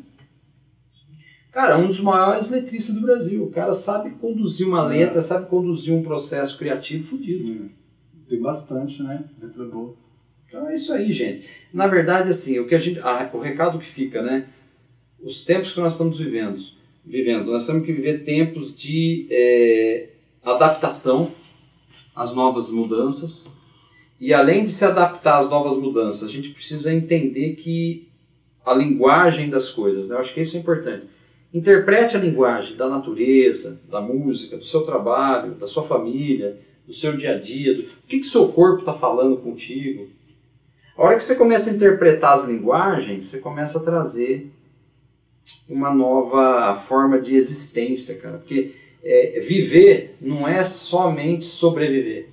Cara, um dos maiores letristas do Brasil. O cara sabe conduzir uma letra, sabe conduzir um processo criativo fodido. Tem bastante, né? Letra boa. Então é isso aí, gente. Na verdade, assim, o que a gente, a- o recado que fica, né? Os tempos que nós estamos vivendo, vivendo, nós temos que viver tempos de é, adaptação às novas mudanças. E além de se adaptar às novas mudanças, a gente precisa entender que a linguagem das coisas, né? Eu acho que isso é importante. Interprete a linguagem da natureza, da música, do seu trabalho, da sua família, do seu dia a dia, do o que que seu corpo está falando contigo. A hora que você começa a interpretar as linguagens, você começa a trazer uma nova forma de existência, cara. Porque é, viver não é somente sobreviver.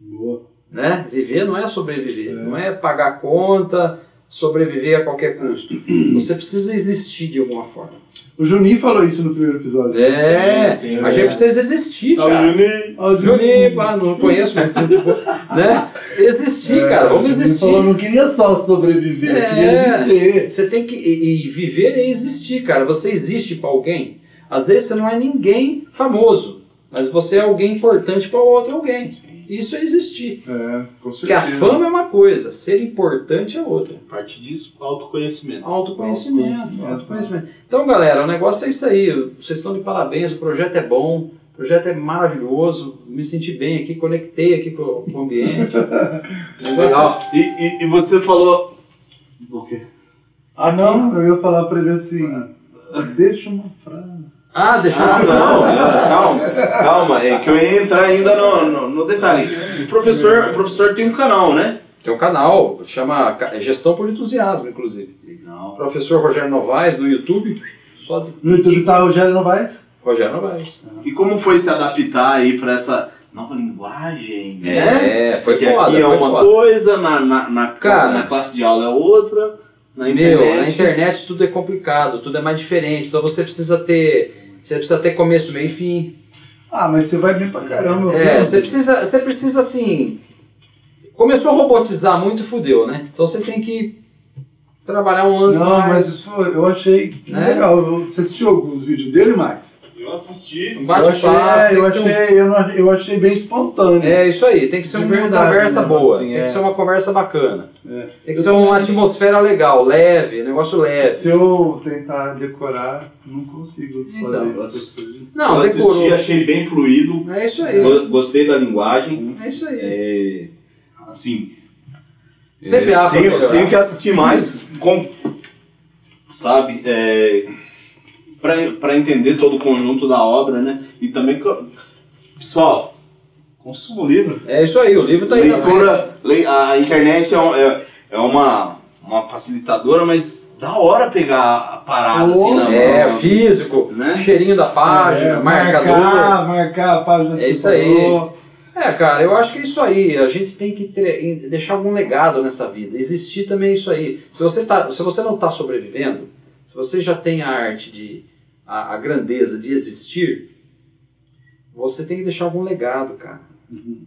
Boa. Né? Viver não é sobreviver, não é pagar conta, sobreviver a qualquer custo. Você precisa existir de alguma forma. O Juninho falou isso no primeiro episódio. É, sim, a gente precisa existir, Tá o cara. Juninho. Ó, o Juninho, ah, não conheço, mas né? Existir, cara, vamos o Juninho existir. falou, não queria só sobreviver, eu É. queria viver. Você tem que e, e viver é existir, cara. Você existe para alguém. Às vezes você não é ninguém famoso, mas você é alguém importante para outro alguém. Isso é existir. É, com Porque a certeza. fama é uma coisa, ser importante é outra. Parte disso, autoconhecimento. Autoconhecimento, Autoconhecimento. autoconhecimento. Então, galera, o negócio é isso aí. Vocês estão de parabéns, o projeto é bom, o projeto é maravilhoso. Me senti bem aqui, conectei aqui com, o ambiente. Legal. E, e, e você falou. O quê? Ah, não, eu ia falar pra ele assim, deixa uma frase. Ah, deixa eu Ah, não, calma, calma, é que eu ia entrar ainda no, no, no detalhe. O professor, o professor tem um canal, né? Tem um canal, chama Ca- Gestão por Entusiasmo, inclusive. Legal. Professor Rogério Novaes no YouTube. Só de No YouTube tá Rogério Novaes? Rogério Novaes. E como foi se adaptar aí para essa nova linguagem? né? É, foi Porque foda. aqui é foi uma foda. coisa, na, na, na, Cara. na classe de aula é outra, na Meu, internet. na internet tudo é complicado, tudo é mais diferente. Então você precisa ter. Você precisa ter começo, meio e fim. Ah, mas você vai bem pra caramba. É, você precisa, você precisa assim. Começou a robotizar muito, fudeu, né? Então você tem que trabalhar um lance Não, mais. mas pô, eu achei Né? legal. Você assistiu alguns vídeos dele, Max? Eu assisti. Um eu achei, bate-papo, é, tem eu, ser um achei, eu, não- eu achei bem espontâneo. É isso aí, tem que ser uma verdade conversa mesmo, boa, assim, tem é. que ser uma conversa bacana. É. Tem que ser uma atmosfera legal, leve, negócio leve. Se eu tentar decorar, não consigo Então, fazer eu essas coisas. Não, eu assisti, decorou. achei bem fluido. É isso aí. Go- Gostei da linguagem. É isso aí. É, assim, Sempre é, tenho, tenho que assistir mais, com, sabe, é, para entender todo o conjunto da obra, né? E também, pessoal, consuma o livro. É isso aí, o livro tá aí. Leitura, le- a internet é, um- é, é uma, uma facilitadora, mas da hora pegar a parada assim na É, mão. físico, Né? cheirinho da página, É, marcador. Marcar, marcar a página que É isso aí. É, cara, eu acho que é isso aí. A gente tem que ter- deixar algum legado nessa vida. Existir também é isso aí. Se você, tá, se você não está sobrevivendo, se você já tem a arte de. A, a grandeza de existir, você tem que deixar algum legado, cara.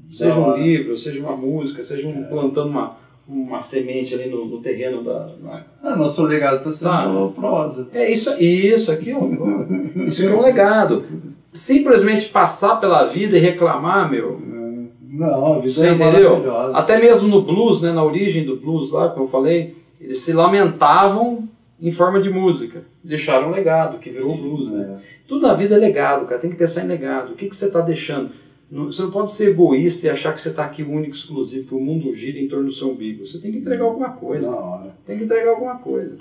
Seja Da um livro, seja uma música, seja um, plantando uma, uma semente ali no, no terreno da. na- Ah, nosso legado tá sendo prosa. É isso, isso aqui, ó. Isso aqui é um legado. Simplesmente passar pela vida e reclamar, meu, Não, a vida Você é entendeu? Até mesmo no blues, né, na origem do blues lá, como eu falei, eles se lamentavam em forma de música. Deixaram um legado, que virou o blues, né? Tudo na vida é legado, cara. Tem que pensar em legado. O que, que você está deixando? Não- Você não pode ser egoísta e achar que você está aqui único, exclusivo, que o mundo gira em torno do seu umbigo. Você tem que entregar alguma coisa. Da hora. Tem que entregar alguma coisa.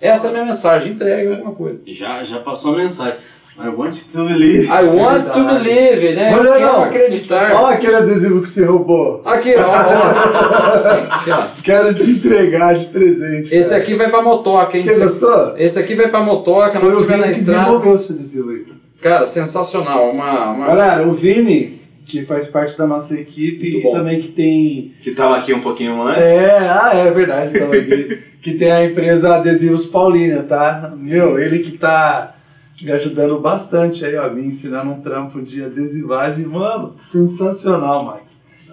Essa é a minha mensagem. Entregue alguma coisa. Já, já passou a mensagem. I want to believe. I want to believe, né? Eu Rogério, quero acreditar. Olha aquele adesivo que você roubou. Aqui, ó. ó. Aqui, ó. Quero te entregar de presente. Esse cara. aqui vai pra motoca, hein? Você gostou? Esse aqui vai pra motoca, Foi não Vini na que estrada. desenvolveu esse adesivo aí. Cara, sensacional. Uma, uma... Galera, o Vini, que faz parte da nossa equipe Muito e bom. também que tem. Que tava aqui um pouquinho antes. É, ah, é verdade, tava aqui. que tem a empresa Adesivos Paulínia, tá? Meu, ele que tá me ajudando bastante aí, ó, me ensinando um trampo de adesivagem, mano, sensacional, Max.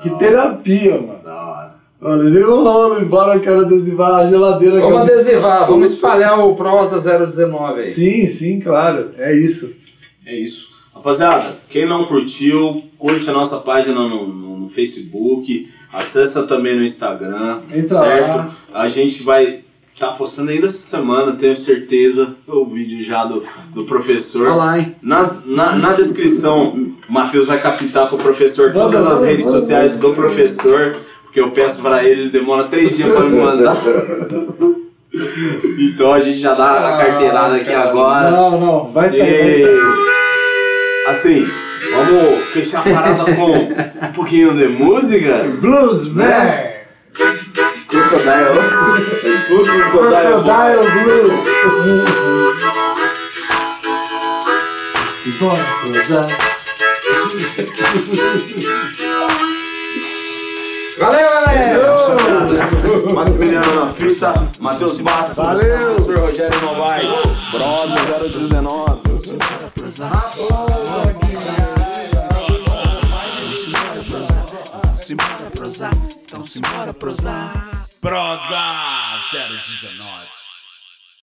Que terapia, mano. Da hora. Olha, levei um rolo, embora eu quero adesivar a geladeira. que Vamos eu- adesivar, vamos espalhar o Prosa 019 aí. Sim, sim, claro, é isso. É isso. Rapaziada, quem não curtiu, curte a nossa página no, no- no Facebook, acessa também no Instagram, Entra certo? lá. A gente vai estar postando ainda essa semana, tenho certeza, o vídeo já do, do professor. Olha lá, hein? Nas- na, na descrição, o Matheus vai captar com o professor todas as redes sociais do professor, porque eu peço para ele, ele demora três dias para me mandar. Então a gente já dá a carteirada aqui Ah, cara. agora. Não, não, vai sair, vai E, sair. assim, vamos fechar a parada com um pouquinho de música? Blues, Né? Crocodile. Crocodile. Blue. Simbora prosar. Valeu, galera! Max Miliano na fita, Matheus Bastos, Valeu. Professor Rogério Novaes, Brother 019. Simbora prosar. Então simbora prosar. Prosa 019.